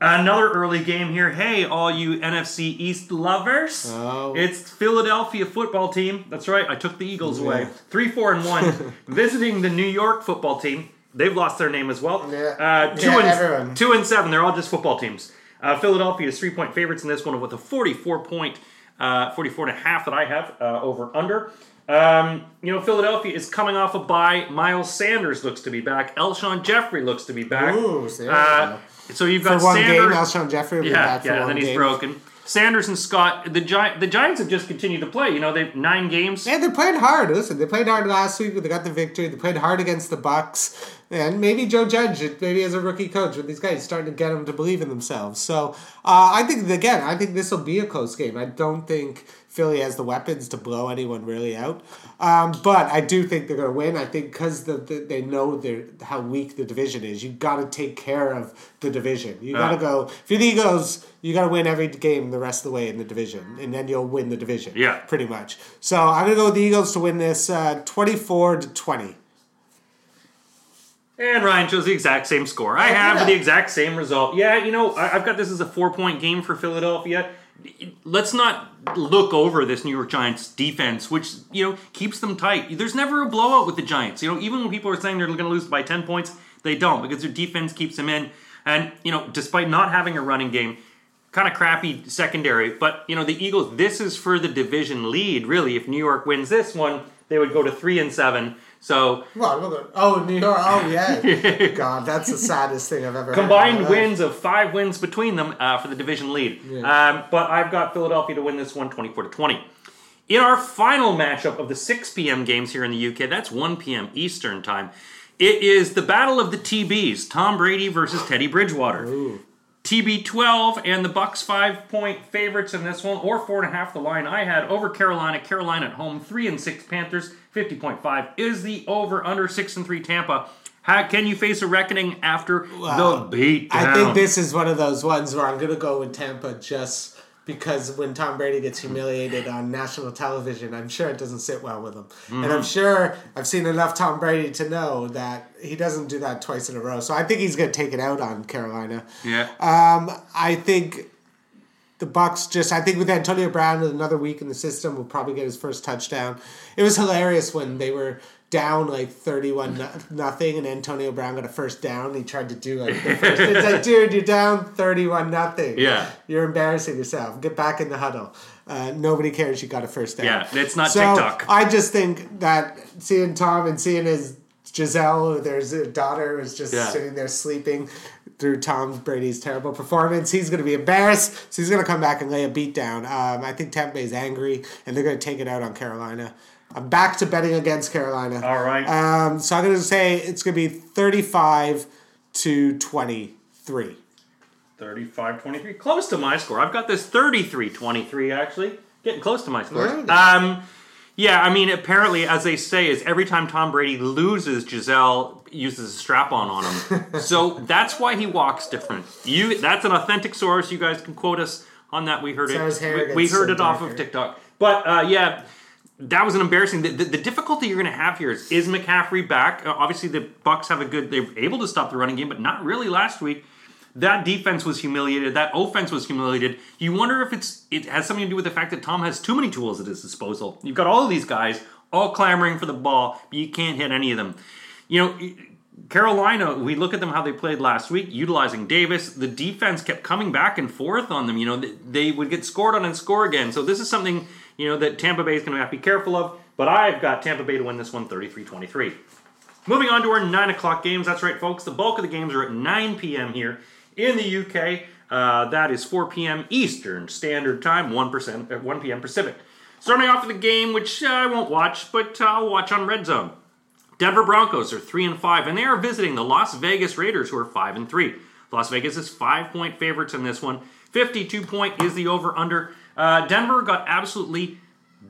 Another early game here. Hey, all you NFC East lovers. Oh. It's Philadelphia football team. That's right. I took the Eagles away. Three, four, and one. [LAUGHS] visiting the New York football team. They've lost their name as well. Yeah. Uh, two Yeah, and everyone. two and seven. They're all just football teams. Uh, Philadelphia is three point favorites in this one with a 44 point, uh, 44 and a half that I have uh, over under. Um, you know, Philadelphia is coming off a bye. Miles Sanders looks to be back. Alshon Jeffery looks to be back. Ooh, Uh, so you've For got one Sanders. game, Alshon Jeffery will be Yeah, back for yeah, one then he's game. broken. Sanders and Scott, the Gi- the Giants have just continued to play. You know, they've nine games. Yeah, they're playing hard. Listen, they played hard last week. They got the victory. They played hard against the Bucs, and maybe Joe Judge, maybe as a rookie coach, with these guys starting to get them to believe in themselves. So uh, I think again, I think this will be a close game. I don't think Philly has the weapons to blow anyone really out, um, but I do think they're going to win. I think because the, the, they know they're, how weak the division is. you've got to take care of the division. You got to go. If you're the Eagles, you got to win every game the rest of the way in the division, and then you'll win the division Yeah. pretty much. So I'm gonna go with the Eagles to win this, uh, twenty-four to twenty. And Ryan chose the exact same score. I have yeah. the exact same result. Yeah, you know, I've got this as a four point game for Philadelphia. Let's not look over this New York Giants defense, which, you know, keeps them tight. There's never a blowout with the Giants. You know, even when people are saying they're going to lose by 10 points, they don't because their defense keeps them in. And, you know, despite not having a running game, kind of crappy secondary. But, you know, the Eagles, this is for the division lead, really. If New York wins this one, they would go to 3 and 7. So Well, we'll go- oh New York, oh yeah, [LAUGHS] God, that's the saddest thing I've ever. combined wins of five wins between them uh, for the division lead. Um, but I've got Philadelphia to win this one 24 to 20. In our final matchup of the 6 p.m. games here in the UK, that's 1 p.m. Eastern time. It is the battle of the TBs: Tom Brady versus Teddy Bridgewater. TB 12 and the Bucs five point favorites in this one, or four and a half. The line I had over Carolina. Carolina at home, three and six Panthers. 50.5 is the over under six and three Tampa. How can you face a reckoning after Wow. the beat? I think this is one of those ones where I'm gonna go with Tampa just because when Tom Brady gets humiliated on national television, I'm sure it doesn't sit well with him, and Mm-hmm. I'm sure I've seen enough Tom Brady to know that he doesn't do that twice in a row. So I think he's gonna take it out on Carolina. Yeah. Um, I think the Bucs just I think with Antonio Brown with another week in the system will probably get his first touchdown. It was hilarious when they were down like 31 no- nothing and Antonio Brown got a first down. He tried to do like the first. It's like, dude, you're down 31 nothing. Yeah. You're embarrassing yourself. Get back in the huddle. Uh, nobody cares you got a first down. Yeah, it's not so TikTok. I just think that seeing Tom and seeing his Gisele, there's a daughter, who's just Yeah. sitting there sleeping through Tom Brady's terrible performance. He's going to be embarrassed, so he's going to come back and lay a beat down. Um, I think Tampa Bay's angry, and they're going to take it out on Carolina. I'm back to betting against Carolina. All right. Um, so I'm going to say it's going to be 35 to 23. 35 23. Close to my score. I've got this 33 23, actually. Getting close to my score. Really? Um, yeah, I mean, apparently, as they say, is every time Tom Brady loses, Gisele uses a strap on on him. [LAUGHS] so that's why he walks different. You, That's an authentic source. You guys can quote us on that. We heard So it. We, we heard it off of TikTok. But uh, yeah, that was an embarrassing. The, the, the difficulty you're going to have here is is McCaffrey back? Uh, obviously, the Bucs have a good. They're able to stop the running game, but not really last week. That defense was humiliated. That offense was humiliated. You wonder if it's it has something to do with the fact that Tom has too many tools at his disposal. You've got all of these guys all clamoring for the ball, but you can't hit any of them. You know, Carolina, we look at them how they played last week, utilizing Davis. The defense kept coming back and forth on them. You know, they- would get scored on and score again. So this is something, you know, that Tampa Bay is going to have to be careful of. But I've got Tampa Bay to win this one 33 23. Moving on to our 9 o'clock games. That's right, folks. The bulk of the games are at 9 p.m. here in the UK. Uh, that is 4 p.m. Eastern Standard Time, 1%, uh, 1 p.m. Pacific. Starting off with a game which uh, I won't watch, but uh, I'll watch on Red Zone. Denver Broncos are 3 and 5, and they are visiting the Las Vegas Raiders, who are 5 and 3. Las Vegas is 5 point favorites in this one. 52 point is the over under. Uh, Denver got absolutely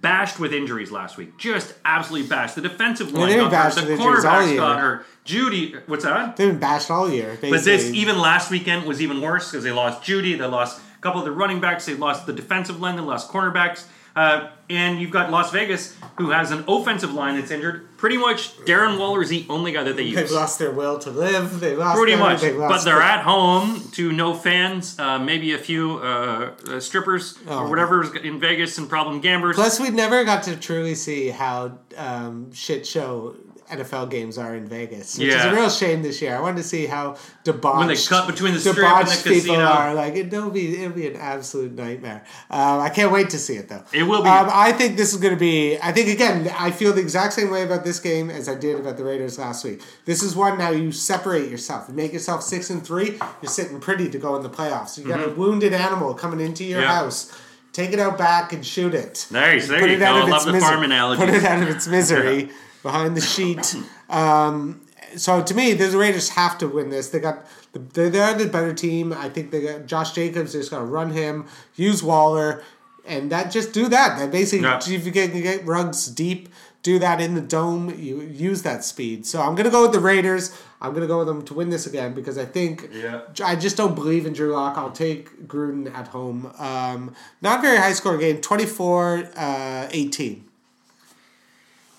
bashed with injuries last week. Just absolutely bashed. The defensive line they've got bashed hurt. The with injuries all cornerbacks year. got hurt. Jeudy, what's that? They've been bashed all year. Basically. But this, even last weekend, was even worse because they lost Jeudy, they lost a couple of the running backs, they lost the defensive line, they lost cornerbacks. Uh, and you've got Las Vegas, who has an offensive line that's injured. Pretty much, Darren Waller is the only guy that they use. They've lost their will to live. They lost Pretty much, everything. but they're their- at home to no fans, uh, maybe a few uh, uh, strippers Oh. or whatever in Vegas and problem gamblers. Plus, we've never got to truly see how um, shit show NFL games are in Vegas, which is a real shame this year. I wanted to see how debauched When they cut between the strip and the casino. are. Like it'll be it'll be an absolute nightmare. Um, I can't wait to see it though. It will be. Um, I think this is going to be. I think again, I feel the exact same way about this game as I did about the Raiders last week. This is one now you separate yourself. You make yourself six and three. You're sitting pretty to go in the playoffs. You got a wounded animal coming into your Mm-hmm. Yeah. house. Take it out back and shoot it. Nice, there Put you it go. out I love its the misery. farm analogies. Put it out of its [LAUGHS] misery behind the sheet. Um, so to me, the Raiders have to win this. They got the, they're, they're the better team. I think they got Josh Jacobs. They're just gonna run him, use Waller, and that just do that. That basically, Yeah. if you get, get rugs deep, do that in the dome. You use that speed. So I'm gonna go with the Raiders. I'm gonna go with them to win this again because I think Yeah. I just don't believe in Drew Lock. I'll take Gruden at home. Um, not very high score game, 24 uh, 18.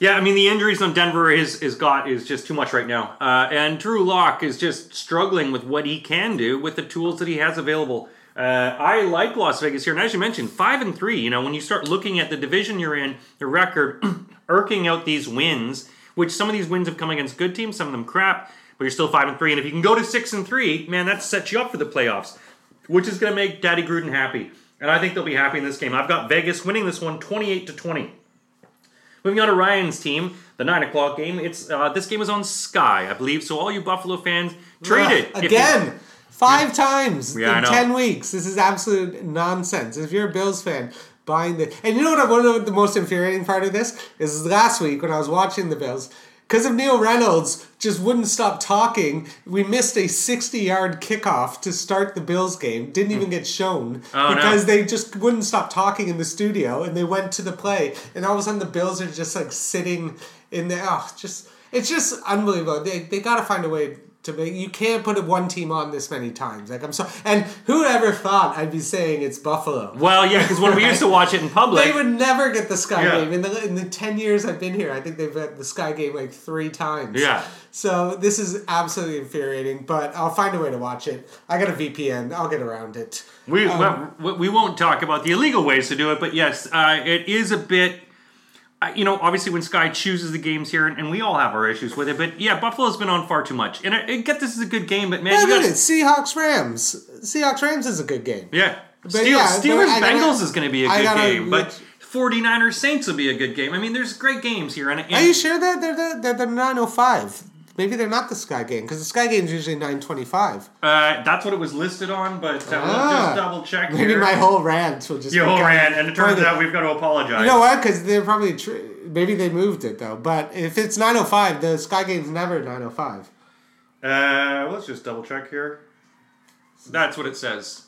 Yeah, I mean the injuries on Denver is is got is just too much right now, uh, and Drew Lock is just struggling with what he can do with the tools that he has available. Uh, I like Las Vegas here, and as you mentioned, five and three. You know, when you start looking at the division you're in, the record, [CLEARS THROAT] irking out these wins, which some of these wins have come against good teams, some of them crap, but you're still five and three. And if you can go to six and three, man, that sets you up for the playoffs, which is going to make Daddy Gruden happy, and I think they'll be happy in this game. I've got Vegas winning this one, twenty-eight to twenty. Moving on to Ryan's team, the nine o'clock game. It's uh, this game is on Sky, I believe. So all you Buffalo fans, trade it you- again. Five times Yeah, in ten weeks. This is absolute nonsense. If you're a Bills fan, buying the and you know what? I- One of the most infuriating part of this is last week when I was watching the Bills. Because of Neil Reynolds just wouldn't stop talking, we missed a 60 yard kickoff to start the Bills game. Didn't even hmm. get shown Oh, no. because they just wouldn't stop talking in the studio and they went to the play. And all of a sudden the Bills are just like sitting in there. Oh, ah, just it's just unbelievable. They, they got to find a way to make. You can't put a one team on this many times. Like I'm so. And who ever thought I'd be saying it's Buffalo? Well, yeah, because when we used to watch it in [LAUGHS] public, They would never get the Sky Yeah. Game in the in the ten years I've been here. I think they've had the Sky Game like three times. Yeah. So this is absolutely infuriating, but I'll find a way to watch it. I got a VPN. I'll get around it. We Um, well, we- we won't talk about the illegal ways to do it, but yes, uh, it is a bit. You know, obviously, when Sky chooses the games here, and, and we all have our issues with it, but yeah, Buffalo's been on far too much. And I, I get this is a good game, but man, Yeah, you got. Seahawks Rams. Seahawks Rams is a good game. yeah. But Steel, yeah, but Steelers I gotta- Bengals is going to be a good gotta game, but look- 49ers Saints will be a good game. I mean, there's great games here, and, and Are you sure that they're the they're the nine oh five? Maybe they're not the Sky Game because the Sky Game is usually nine twenty five. uh, that's what it was listed on, but uh, we'll Ah. just double check Maybe here. my whole rant will just Your whole rant, and it turns out we've got to apologize. You know what? Because they're probably tr- maybe they moved it though. But if it's nine oh five, the Sky Game's never nine oh five. Uh, let's just double check here. That's what it says.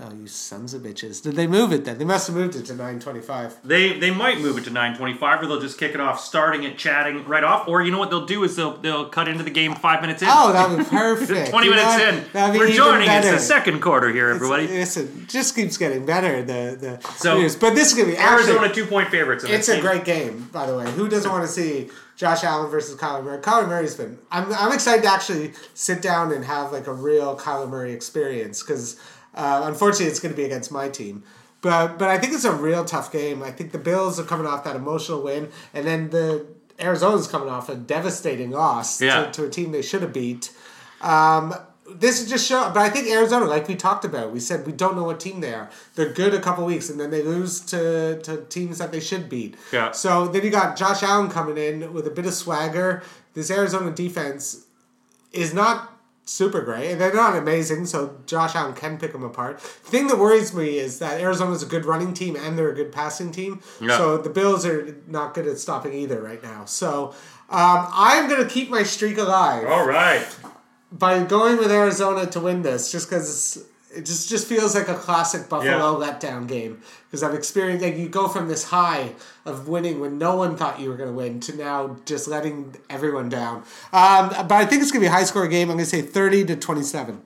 Oh, you sons of bitches! Did they move it then? They must have moved it to nine twenty five. They they might move it to 9:25, or they'll just kick it off, starting it, chatting right off. Or you know what they'll do is they'll they'll cut into the game five minutes in. Oh, that would be [LAUGHS] perfect. 20 You minutes what? in. That'd be We're joining. It's the second quarter here, everybody. Listen, it just keeps getting better. The the So, news. but this is gonna be actually- Arizona two point favorites. It's a game. great game, by the way. Who doesn't want to see Josh Allen versus Kyler Murray? Kyler Murray's been. I'm, I'm excited to actually sit down and have like a real Kyler Murray experience because uh, unfortunately it's going to be against my team. But but I think it's a real tough game. I think the Bills are coming off that emotional win, and then the Arizona's coming off a devastating loss Yeah. to, to a team they should have beat. Um, this is just show, but I think Arizona, like we talked about, we said we don't know what team they are. They're good a couple weeks, and then they lose to, to teams that they should beat. Yeah. So then you got Josh Allen coming in with a bit of swagger. This Arizona defense is not super great, and they're not amazing. So Josh Allen can pick them apart. The thing that worries me is that Arizona's a good running team and they're a good passing team. Yeah. So the Bills are not good at stopping either right now. So um, I'm gonna keep my streak alive All right. by going with Arizona to win this, just because it just just feels like a classic Buffalo letdown game. Because I've experienced like you go from this high of winning when no one thought you were going to win to now just letting everyone down. Um, but I think it's going to be a high score game. I'm going to say thirty to twenty seven.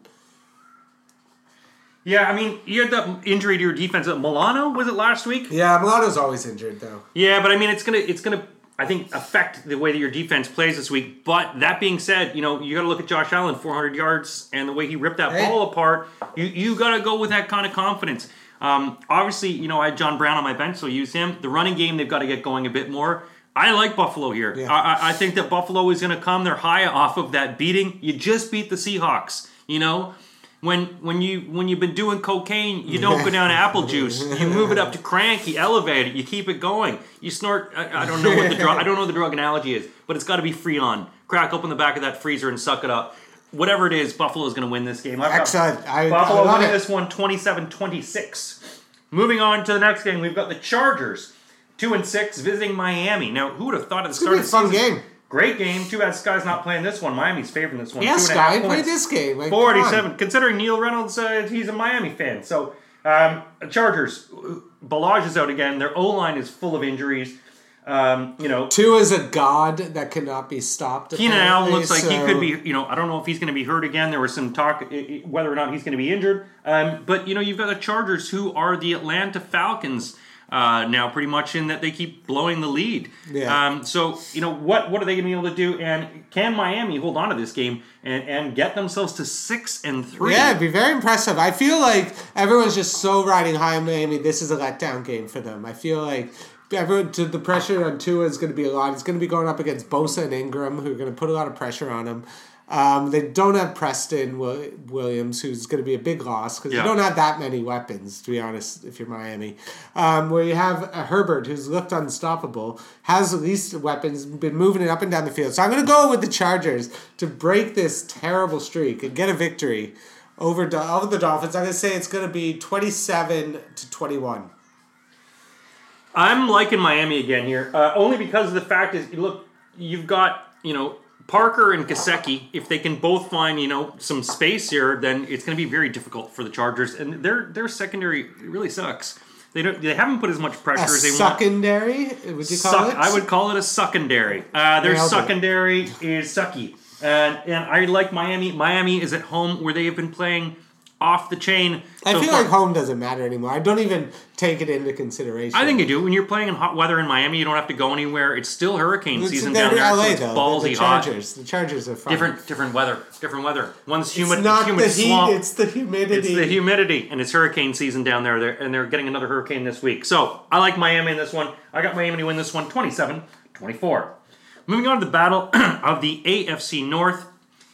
Yeah, I mean, you had that injury to your defense. Milano was it last week? Yeah, Milano's always injured though. Yeah, but I mean, it's gonna it's gonna I think affect the way that your defense plays this week. But that being said, you know you got to look at Josh Allen, 400 yards, and the way he ripped that Hey. ball apart. You you got to go with that kind of confidence. Um, obviously, you know I had John Brown on my bench, so use him. The running game they've got to get going a bit more. I like Buffalo here. Yeah. I, I- I think that Buffalo is going to come. They're high off of that beating. You just beat the Seahawks. You know, when when you when you've been doing cocaine, you don't go down to apple [LAUGHS] juice. You move it up to crank. You elevate it. You keep it going. You snort. I, I don't know what the drug. I don't know what the drug analogy is, but it's got to be Freon. Crack open the back of that freezer and suck it up. Whatever it is, Buffalo is going to win this game. I've got Excellent. I, Buffalo I love winning it. this one 27-26. Moving on to the next game, we've got the Chargers, two and six, visiting Miami. Now, who would have thought at the It's start gonna of be a the fun season? game. Great game. Too bad Sky's not playing this one. Miami's favoring this one. Yeah, two and a half Sky, play points. this game. Like, 47. Considering Neil Reynolds, uh, he's a Miami fan. So, um, Chargers, Ballage is out again. Their O line is full of injuries. Um, you know, Tua is a god that cannot be stopped. Keenan Allen looks like he could be, you know, I don't know if he's going to be hurt again. There was some talk whether or not he's going to be injured. Um, but, you know, you've got the Chargers who are the Atlanta Falcons uh, now, pretty much in that they keep blowing the lead. Yeah. Um, so, you know, what what are they going to be able to do? And can Miami hold on to this game and, and get themselves to 6 and 3? Yeah, it'd be very impressive. I feel like everyone's just so riding high on Miami. This is a letdown game for them. I feel like everyone to the pressure on Tua is going to be a lot. It's going to be going up against Bosa and Ingram, who are going to put a lot of pressure on him. Um, they don't have Preston Williams, who's going to be a big loss because Yeah. you don't have that many weapons, to be honest, if you're Miami. Um, where you have a Herbert, who's looked unstoppable, has at least weapons, been moving it up and down the field. So I'm going to go with the Chargers to break this terrible streak and get a victory over, over the Dolphins. I'm going to say it's going to be 27 to 21. I'm liking Miami again here, uh, only because of the fact is, look, you've got you know Parker and Gesicki. If they can both find you know some space here, then it's going to be very difficult for the Chargers, and their their secondary really sucks. They don't. They haven't put as much pressure A as they want. secondary, would you call Suck, it? I would call it a secondary. Uh, their Nailed secondary is sucky. And and I like Miami. Miami is at home where they have been playing off the chain. I so feel far. like home doesn't matter anymore. I don't even take it into consideration. I think you do. When you're playing in hot weather in Miami, you don't have to go anywhere. It's still hurricane It's- season down there. LA so it's though. ballsy the, the hot. Chargers. The Chargers are fine. Different different weather. Different weather. One's humid, It's not humid the heat. swamp. It's the humidity. It's the humidity, and it's hurricane season down there, They're- and they're getting another hurricane this week. So I like Miami in this one. I got Miami to win this one 27 24. Moving on to the battle [CLEARS THROAT] of the AFC North,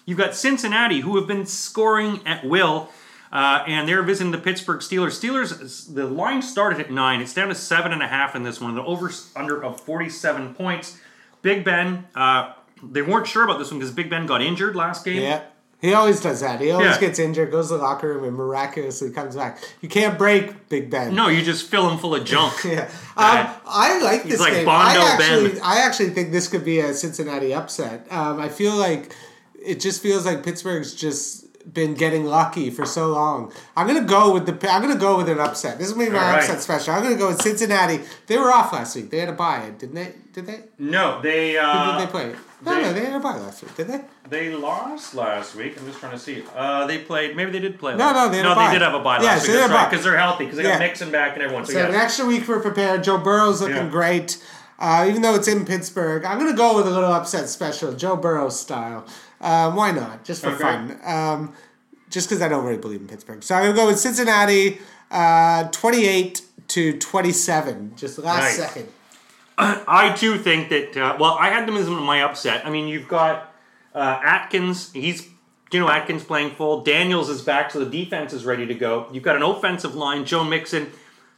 you've got Cincinnati, who have been scoring at will. Uh, and they're visiting the Pittsburgh Steelers. Steelers, the line started at nine. It's down to seven and a half in this one. The over under of 47 points. Big Ben, uh, they weren't sure about this one because Big Ben got injured last game. Yeah. He always does that. He always Yeah. gets injured, goes to the locker room, and miraculously comes back. You can't break Big Ben. No, you just fill him full of junk. [LAUGHS] Yeah. Um, I like this like game. Bondo I actually, Ben. I actually think this could be a Cincinnati upset. Um, I feel like it just feels like Pittsburgh's just been getting lucky for so long. I'm gonna go with the. I'm gonna go with an upset. This is gonna be my All right. upset special. I'm gonna go with Cincinnati. They were off last week. They had a bye, didn't they? Did they? No, they Who uh, did they play? No, they- no, they had a bye last week. Did they? they lost last week. I'm just trying to see. Uh, they played. Maybe they did play. No, last- no, they no, they did have a bye Yeah, last so week. That's right because they're healthy because they Yeah. got Mixon back and everyone. So, So an extra week for prepared. Joe Burrow's looking Yeah. great. Uh, even though it's in Pittsburgh, I'm gonna go with a little upset special, Joe Burrow style. Um, why not? Just for Okay. fun. Um, just because I don't really believe in Pittsburgh, so I'm gonna go with Cincinnati, uh, 28 to 27. Just last Nice. second. [CLEARS THROAT] I too think that. Uh, well, I had them as my upset. I mean, you've got uh, Atkins. He's you know Atkins playing full. Daniels is back, so the defense is ready to go. You've got an offensive line. Joe Mixon.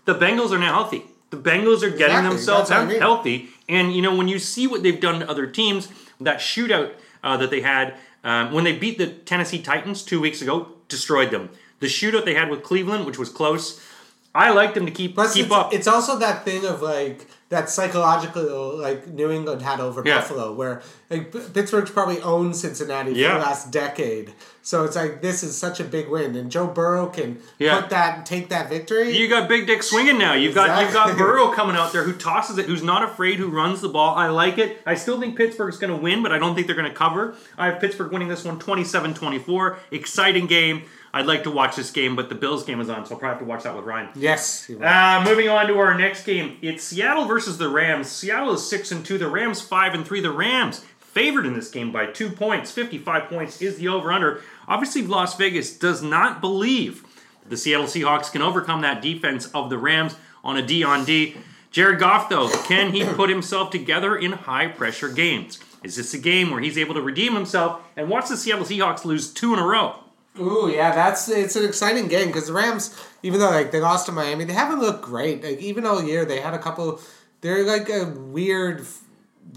The Bengals are now healthy. The Bengals are getting Exactly, themselves I mean. healthy. And you know when you see what they've done to other teams, that shootout uh, that they had um, when they beat the Tennessee Titans two weeks ago, destroyed them. The shootout they had with Cleveland, which was close. I like them to keep Plus, keep it's, up. it's also that thing of like that psychological like New England had over Yeah. Buffalo, where like Pittsburgh's probably owned Cincinnati for the last decade. So it's like this is such a big win, and Joe Burrow can Yeah. put that take that victory. You got Big Dick swinging now. You've got you've got Burrow coming out there who tosses it, who's not afraid, who runs the ball. I like it. I still think Pittsburgh's going to win, but I don't think they're going to cover. I have Pittsburgh winning this one 27-24. Exciting game. I'd like to watch this game, but the Bills game is on, so I'll probably have to watch that with Ryan. yes. Uh, moving on to our next game, it's Seattle versus the Rams. Seattle is six and two. The Rams five and three. The Rams favored in this game by two points. Fifty-five points is the over/under. Obviously, Las Vegas does not believe that the Seattle Seahawks can overcome that defense of the Rams on a D on D. Jared Goff, though, can he put himself together in high-pressure games? Is this a game where he's able to redeem himself and watch the Seattle Seahawks lose two in a row? Ooh, yeah, that's it's an exciting game because the Rams, even though like they lost to Miami, they haven't looked great. Like even all year, they had a couple. They're like a weird.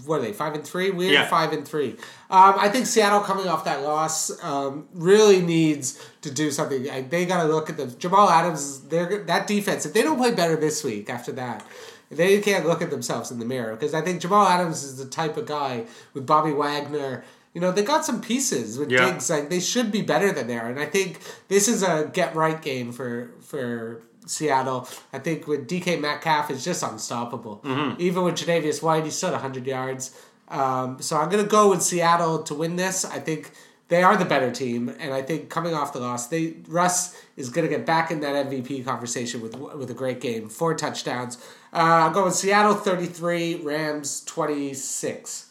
What are they? Five and three. Weird Yeah. five and three. Um, I think Seattle coming off that loss um, really needs to do something. Like, they got to look at the Jamal Adams. They're that defense. If they don't play better this week after that. They can't look at themselves in the mirror because I think Jamal Adams is the type of guy with Bobby Wagner. You know, they got some pieces with Yeah. Diggs like they should be better than there. And I think this is a get right game for for Seattle. I think with DK Metcalf is just unstoppable. Mm-hmm. Even with Tre'Davious White, he's still at 100 yards. Um, so I'm gonna go with Seattle to win this. I think they are the better team, and I think coming off the loss, they Russ is gonna get back in that MVP conversation with with a great game, four touchdowns. Uh, I'm going with Seattle 33, Rams 26.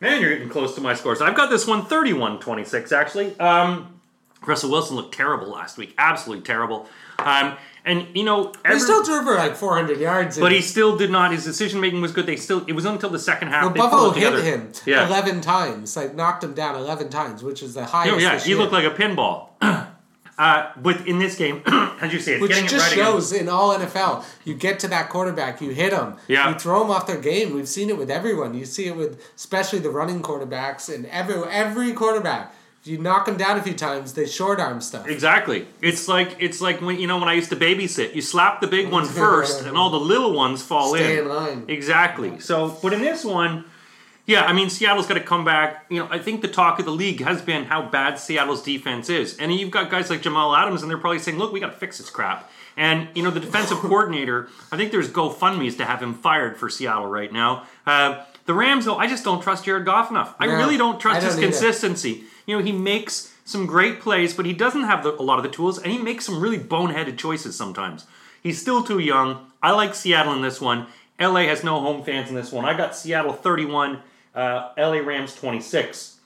Man, you're getting close to my scores. I've got this one 31 26, actually. Um, Russell Wilson looked terrible last week. Absolutely terrible. Um, and, you know, every, still threw for like 400 yards. but he still did not. His decision making was good. They still, it was until the second half. Well, they Buffalo hit together. him Yeah. 11 times, like knocked him down 11 times, which is the highest. Oh, yeah, this he year. looked like a pinball. [CLEARS THROAT] uh, but in this game, [CLEARS THROAT] as you say, it's Which getting just it right again. shows in all NFL, you get to that quarterback, you hit them, Yeah. you throw them off their game. We've seen it with everyone. You see it with especially the running quarterbacks and every every quarterback. If you knock them down a few times, they short arm stuff. Exactly. It's like it's like when you know when I used to babysit. You slap the big one [LAUGHS] first, and all the little ones fall Stay in. in line. Exactly. So, but in this one, yeah, I mean Seattle's got to come back. You know, I think the talk of the league has been how bad Seattle's defense is, and you've got guys like Jamal Adams, and they're probably saying, "Look, we got to fix this crap." And you know, the defensive [LAUGHS] coordinator, I think there's GoFundmes to have him fired for Seattle right now. Uh, The Rams, though, I just don't trust Jared Goff enough. I No, really don't trust don't his either. consistency. You know, he makes some great plays, but he doesn't have the, a lot of the tools, and he makes some really boneheaded choices sometimes. He's still too young. I like Seattle in this one. LA has no home fans in this one. I got Seattle 31, uh, LA Rams 26.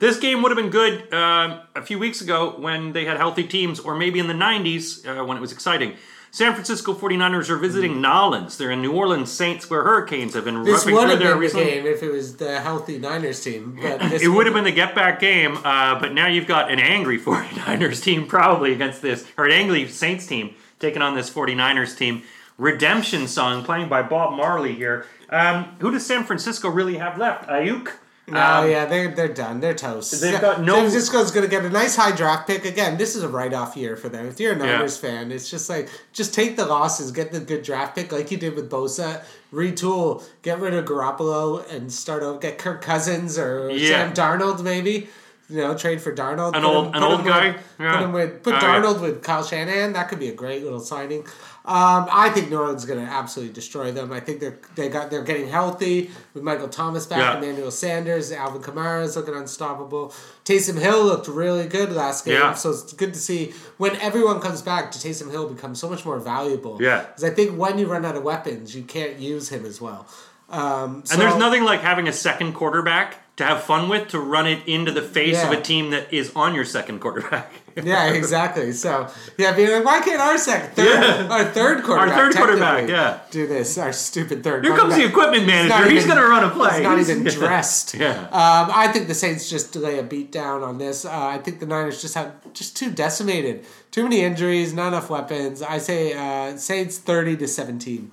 This game would have been good uh, a few weeks ago when they had healthy teams, or maybe in the 90s uh, when it was exciting. San Francisco 49ers are visiting Nolans. They're in New Orleans Saints, where Hurricanes have been Mm. This would have there been the game if it was the healthy Niners team. But [LAUGHS] this It would have been the get back game, uh, but now you've got an angry [LAUGHS] 49ers team probably against this, or an angry Saints team taking on this 49ers team. Redemption song playing by Bob Marley here. Um, who does San Francisco really have left? Aiyuk? No, Um, yeah, they're they're done. They're toast. They've got no- San Francisco's going to get a nice high draft pick again. This is a write off year for them. If you're a Yeah. Niners fan, it's just like just take the losses, get the good draft pick like you did with Bosa. Retool, get rid of Garoppolo, and start over. Get Kirk Cousins or Yeah. Sam Darnold maybe. You know, trade for Darnold. An Put old- him- an old guy? With, Yeah. Put him with put Oh, yeah. Darnold with Kyle Shanahan. That could be a great little signing. Um, I think New Orleans is going to absolutely destroy them. I think they're they got they're getting healthy with Michael Thomas back, Yeah. Emmanuel Sanders, Alvin Kamara is looking unstoppable. Taysom Hill looked really good last game, Yeah. so it's good to see when everyone comes back. Taysom Hill becomes so much more valuable. Yeah. because I think when you run out of weapons, you can't use him as well. Um, And there's nothing like having a second quarterback to have fun with to run it into the face of a team that is on your second quarterback. [LAUGHS] Yeah, exactly. So yeah, being like, why can't our second, third, Yeah. our third quarterback, our third quarterback, yeah. do this? Our stupid third. Here comes the equipment not manager. He's even- going to run a play. He's not [LAUGHS] He's- even dressed. Yeah. Um, I think the Saints just lay a beat down on this. Uh, I think the Niners just have just too decimated, too many injuries, not enough weapons. I say uh, Saints thirty to seventeen.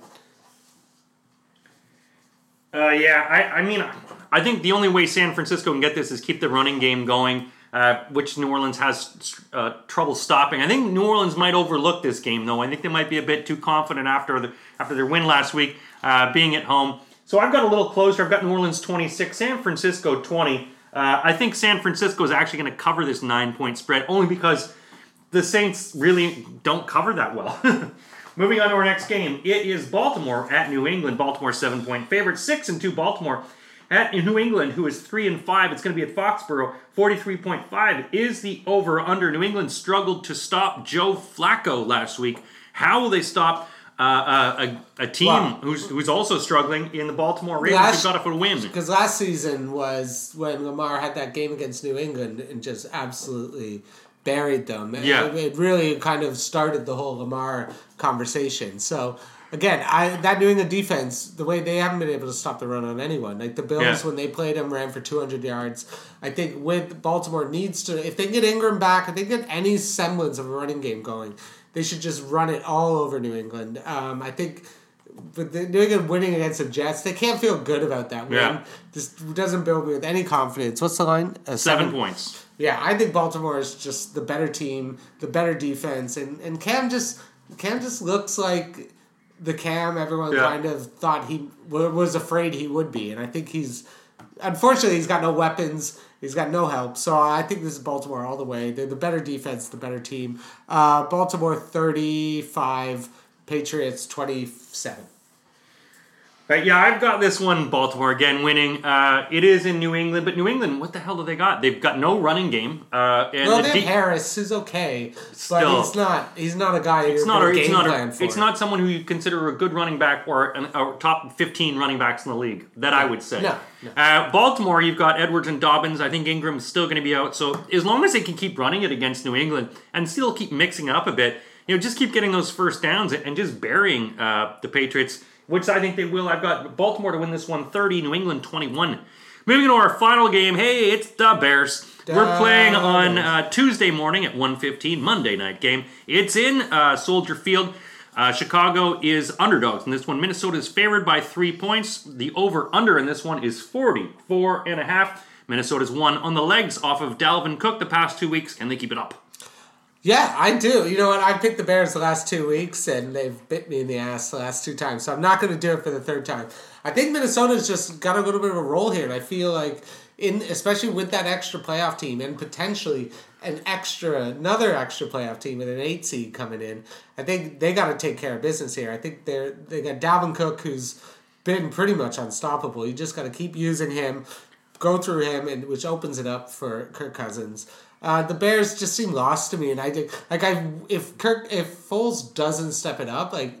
Uh, yeah, I, I mean, I think the only way San Francisco can get this is keep the running game going, uh, which New Orleans has uh, trouble stopping. I think New Orleans might overlook this game, though. I think they might be a bit too confident after the, after their win last week, uh, being at home. So I've got a little closer. I've got New Orleans 26, San Francisco 20. Uh, I think San Francisco is actually going to cover this nine point spread only because the Saints really don't cover that well. [LAUGHS] Moving on to our next game, it is Baltimore at New England. Baltimore seven point favorite, six and two. Baltimore at New England, who is three and five. It's going to be at Foxborough. Forty three point five is the over under. New England struggled to stop Joe Flacco last week. How will they stop? Uh, a, a, a team Wow. who's who's also struggling in the Baltimore Ravens Last- got up a win. Because last season was when Lamar had that game against New England and just absolutely buried them. And Yeah. It, it really kind of started the whole Lamar conversation. So, again, I that New England defense, the way they haven't been able to stop the run on anyone. Like the Bills, Yeah. when they played them, ran for 200 yards. I think with Baltimore needs to, if they get Ingram back, if they get any semblance of a running game going, they should just run it all over New England. Um, I think but the New England winning against the Jets, they can't feel good about that win. Yeah. This doesn't build me with any confidence. What's the line? A Seven points. Yeah, I think Baltimore is just the better team, the better defense, and and Cam just Cam just looks like the Cam everyone Yeah. kind of thought he was afraid he would be, and I think he's unfortunately he's got no weapons. He's got no help, so I think this is Baltimore all the way. They're the better defense, the better team. Uh, Baltimore thirty-five, Patriots twenty-seven. Right, yeah, I've got this one. Baltimore again winning. Uh, it is in New England, but New England, what the hell do they got? They've got no running game. Uh, and Well, the de- Harris, is okay, Still. but he's not. He's not a guy. it's not. A, it's not. plan A, for. it's not someone who you consider a good running back or an, a top fifteen running backs in the league. That I would say. No, no. Uh, Baltimore, you've got Edwards and Dobbins. I think Ingram's still going to be out. So as long as they can keep running it against New England and still keep mixing it up a bit, you know, just keep getting those first downs and just burying uh, the Patriots, which I think they will. I've got Baltimore to win this one, 30, New England 21. Moving to our final game. Hey, it's the Bears. We're playing on uh, Tuesday morning at 1.15, Monday night game. It's in uh, Soldier Field. Uh, Chicago is underdogs in this one. Minnesota is favored by three points. The over-under in this one is 44 and a half. Minnesota's won on the legs off of Dalvin Cook the past two weeks. Can they keep it up? Yeah, I do. You know what? I picked the Bears the last two weeks, and they've bit me in the ass the last two times. So I'm not going to do it for the third time. I think Minnesota's just got a little bit of a roll here, and I feel like in especially with that extra playoff team and potentially an extra another extra playoff team with an eight seed coming in, I think they got to take care of business here. I think they're they got Dalvin Cook who's been pretty much unstoppable. You just got to keep using him, go through him, and which opens it up for Kirk Cousins. Uh, the Bears just seem lost to me, and I did like I if Kirk if Foles doesn't step it up, like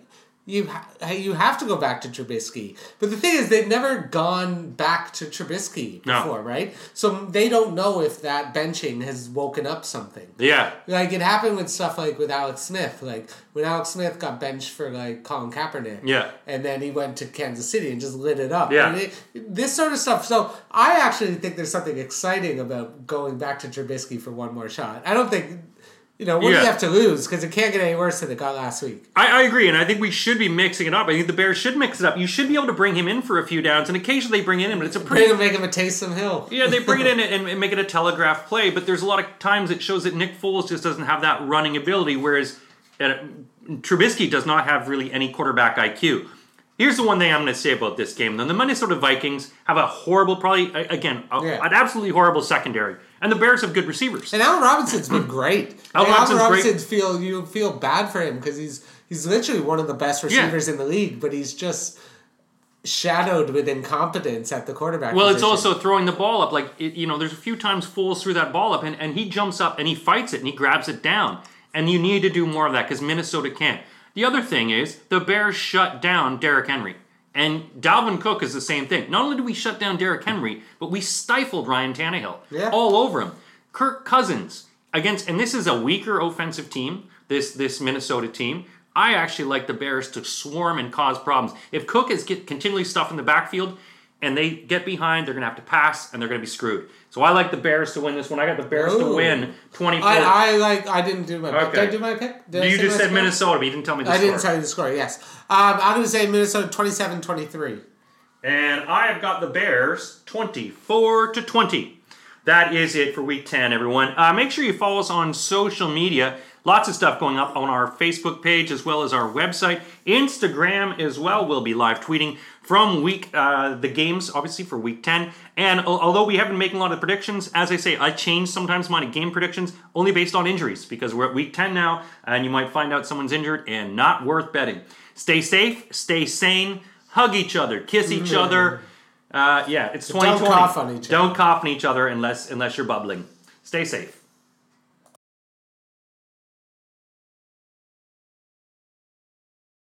you ha- you have to go back to Trubisky. But the thing is, they've never gone back to Trubisky No. before, right? So they don't know if that benching has woken up something. Yeah. Like it happened with stuff like with Alex Smith, like when Alex Smith got benched for like Colin Kaepernick. Yeah. And then he went to Kansas City and just lit it up. Yeah. It, this sort of stuff. So I actually think there's something exciting about going back to Trubisky for one more shot. I don't think, you know, what do you have to lose? Because it can't get any worse than it got last week. I, I agree, and I think we should be mixing it up. I think the Bears should mix it up. You should be able to bring him in for a few downs, and occasionally they bring it in, but it's a pretty him, make him a Taysom Hill. Yeah, they bring it in [LAUGHS] and, and make it a telegraph play, but there's a lot of times it shows that Nick Foles just doesn't have that running ability, whereas uh, Trubisky does not have really any quarterback IQ. Here's the one thing I'm going to say about this game. Though the Minnesota Vikings have a horrible, probably again, a, Yeah. an absolutely horrible secondary, and the Bears have good receivers. And Allen Robinson's been [CLEARS THROAT] great. Allen Like, Robinson's great. Robinson feel you feel bad for him because he's he's literally one of the best receivers in the league, but he's just shadowed with incompetence at the quarterback. Well, it's also throwing the ball up. Like it, you know, there's a few times Foles threw that ball up, and, and he jumps up and he fights it and he grabs it down. And you need to do more of that because Minnesota can't. The other thing is the Bears shut down Derrick Henry, and Dalvin Cook is the same thing. Not only do we shut down Derrick Henry, but we stifled Ryan Tannehill Yeah. all over him. Kirk Cousins against, and this is a weaker offensive team. This this Minnesota team. I actually like the Bears to swarm and cause problems. If Cook is get continually stuffed in the backfield and they get behind, they're going to have to pass and they're going to be screwed. So I like the Bears to win this one. I got the Bears to win 24. I, I like. I didn't do my pick. Okay. Did I do my pick? Did you just said score? Minnesota, but you didn't tell me the I score. I didn't tell you the score. Yes, um, I'm going to say Minnesota 27-23. And I have got the Bears 24 to 20. That is it for week 10, everyone. Uh, make sure you follow us on social media. Lots of stuff going up on our Facebook page as well as our website. Instagram as well. We'll be live tweeting from week uh, the games, obviously for week 10. And although we have been making a lot of predictions, as I say, I change sometimes my game predictions only based on injuries because we're at week 10 now and you might find out someone's injured and not worth betting. Stay safe, stay sane, hug each other, kiss each other. Uh, yeah, it's Don't 2020. cough on each other. Don't cough on each other unless unless you're bubbling. Stay safe.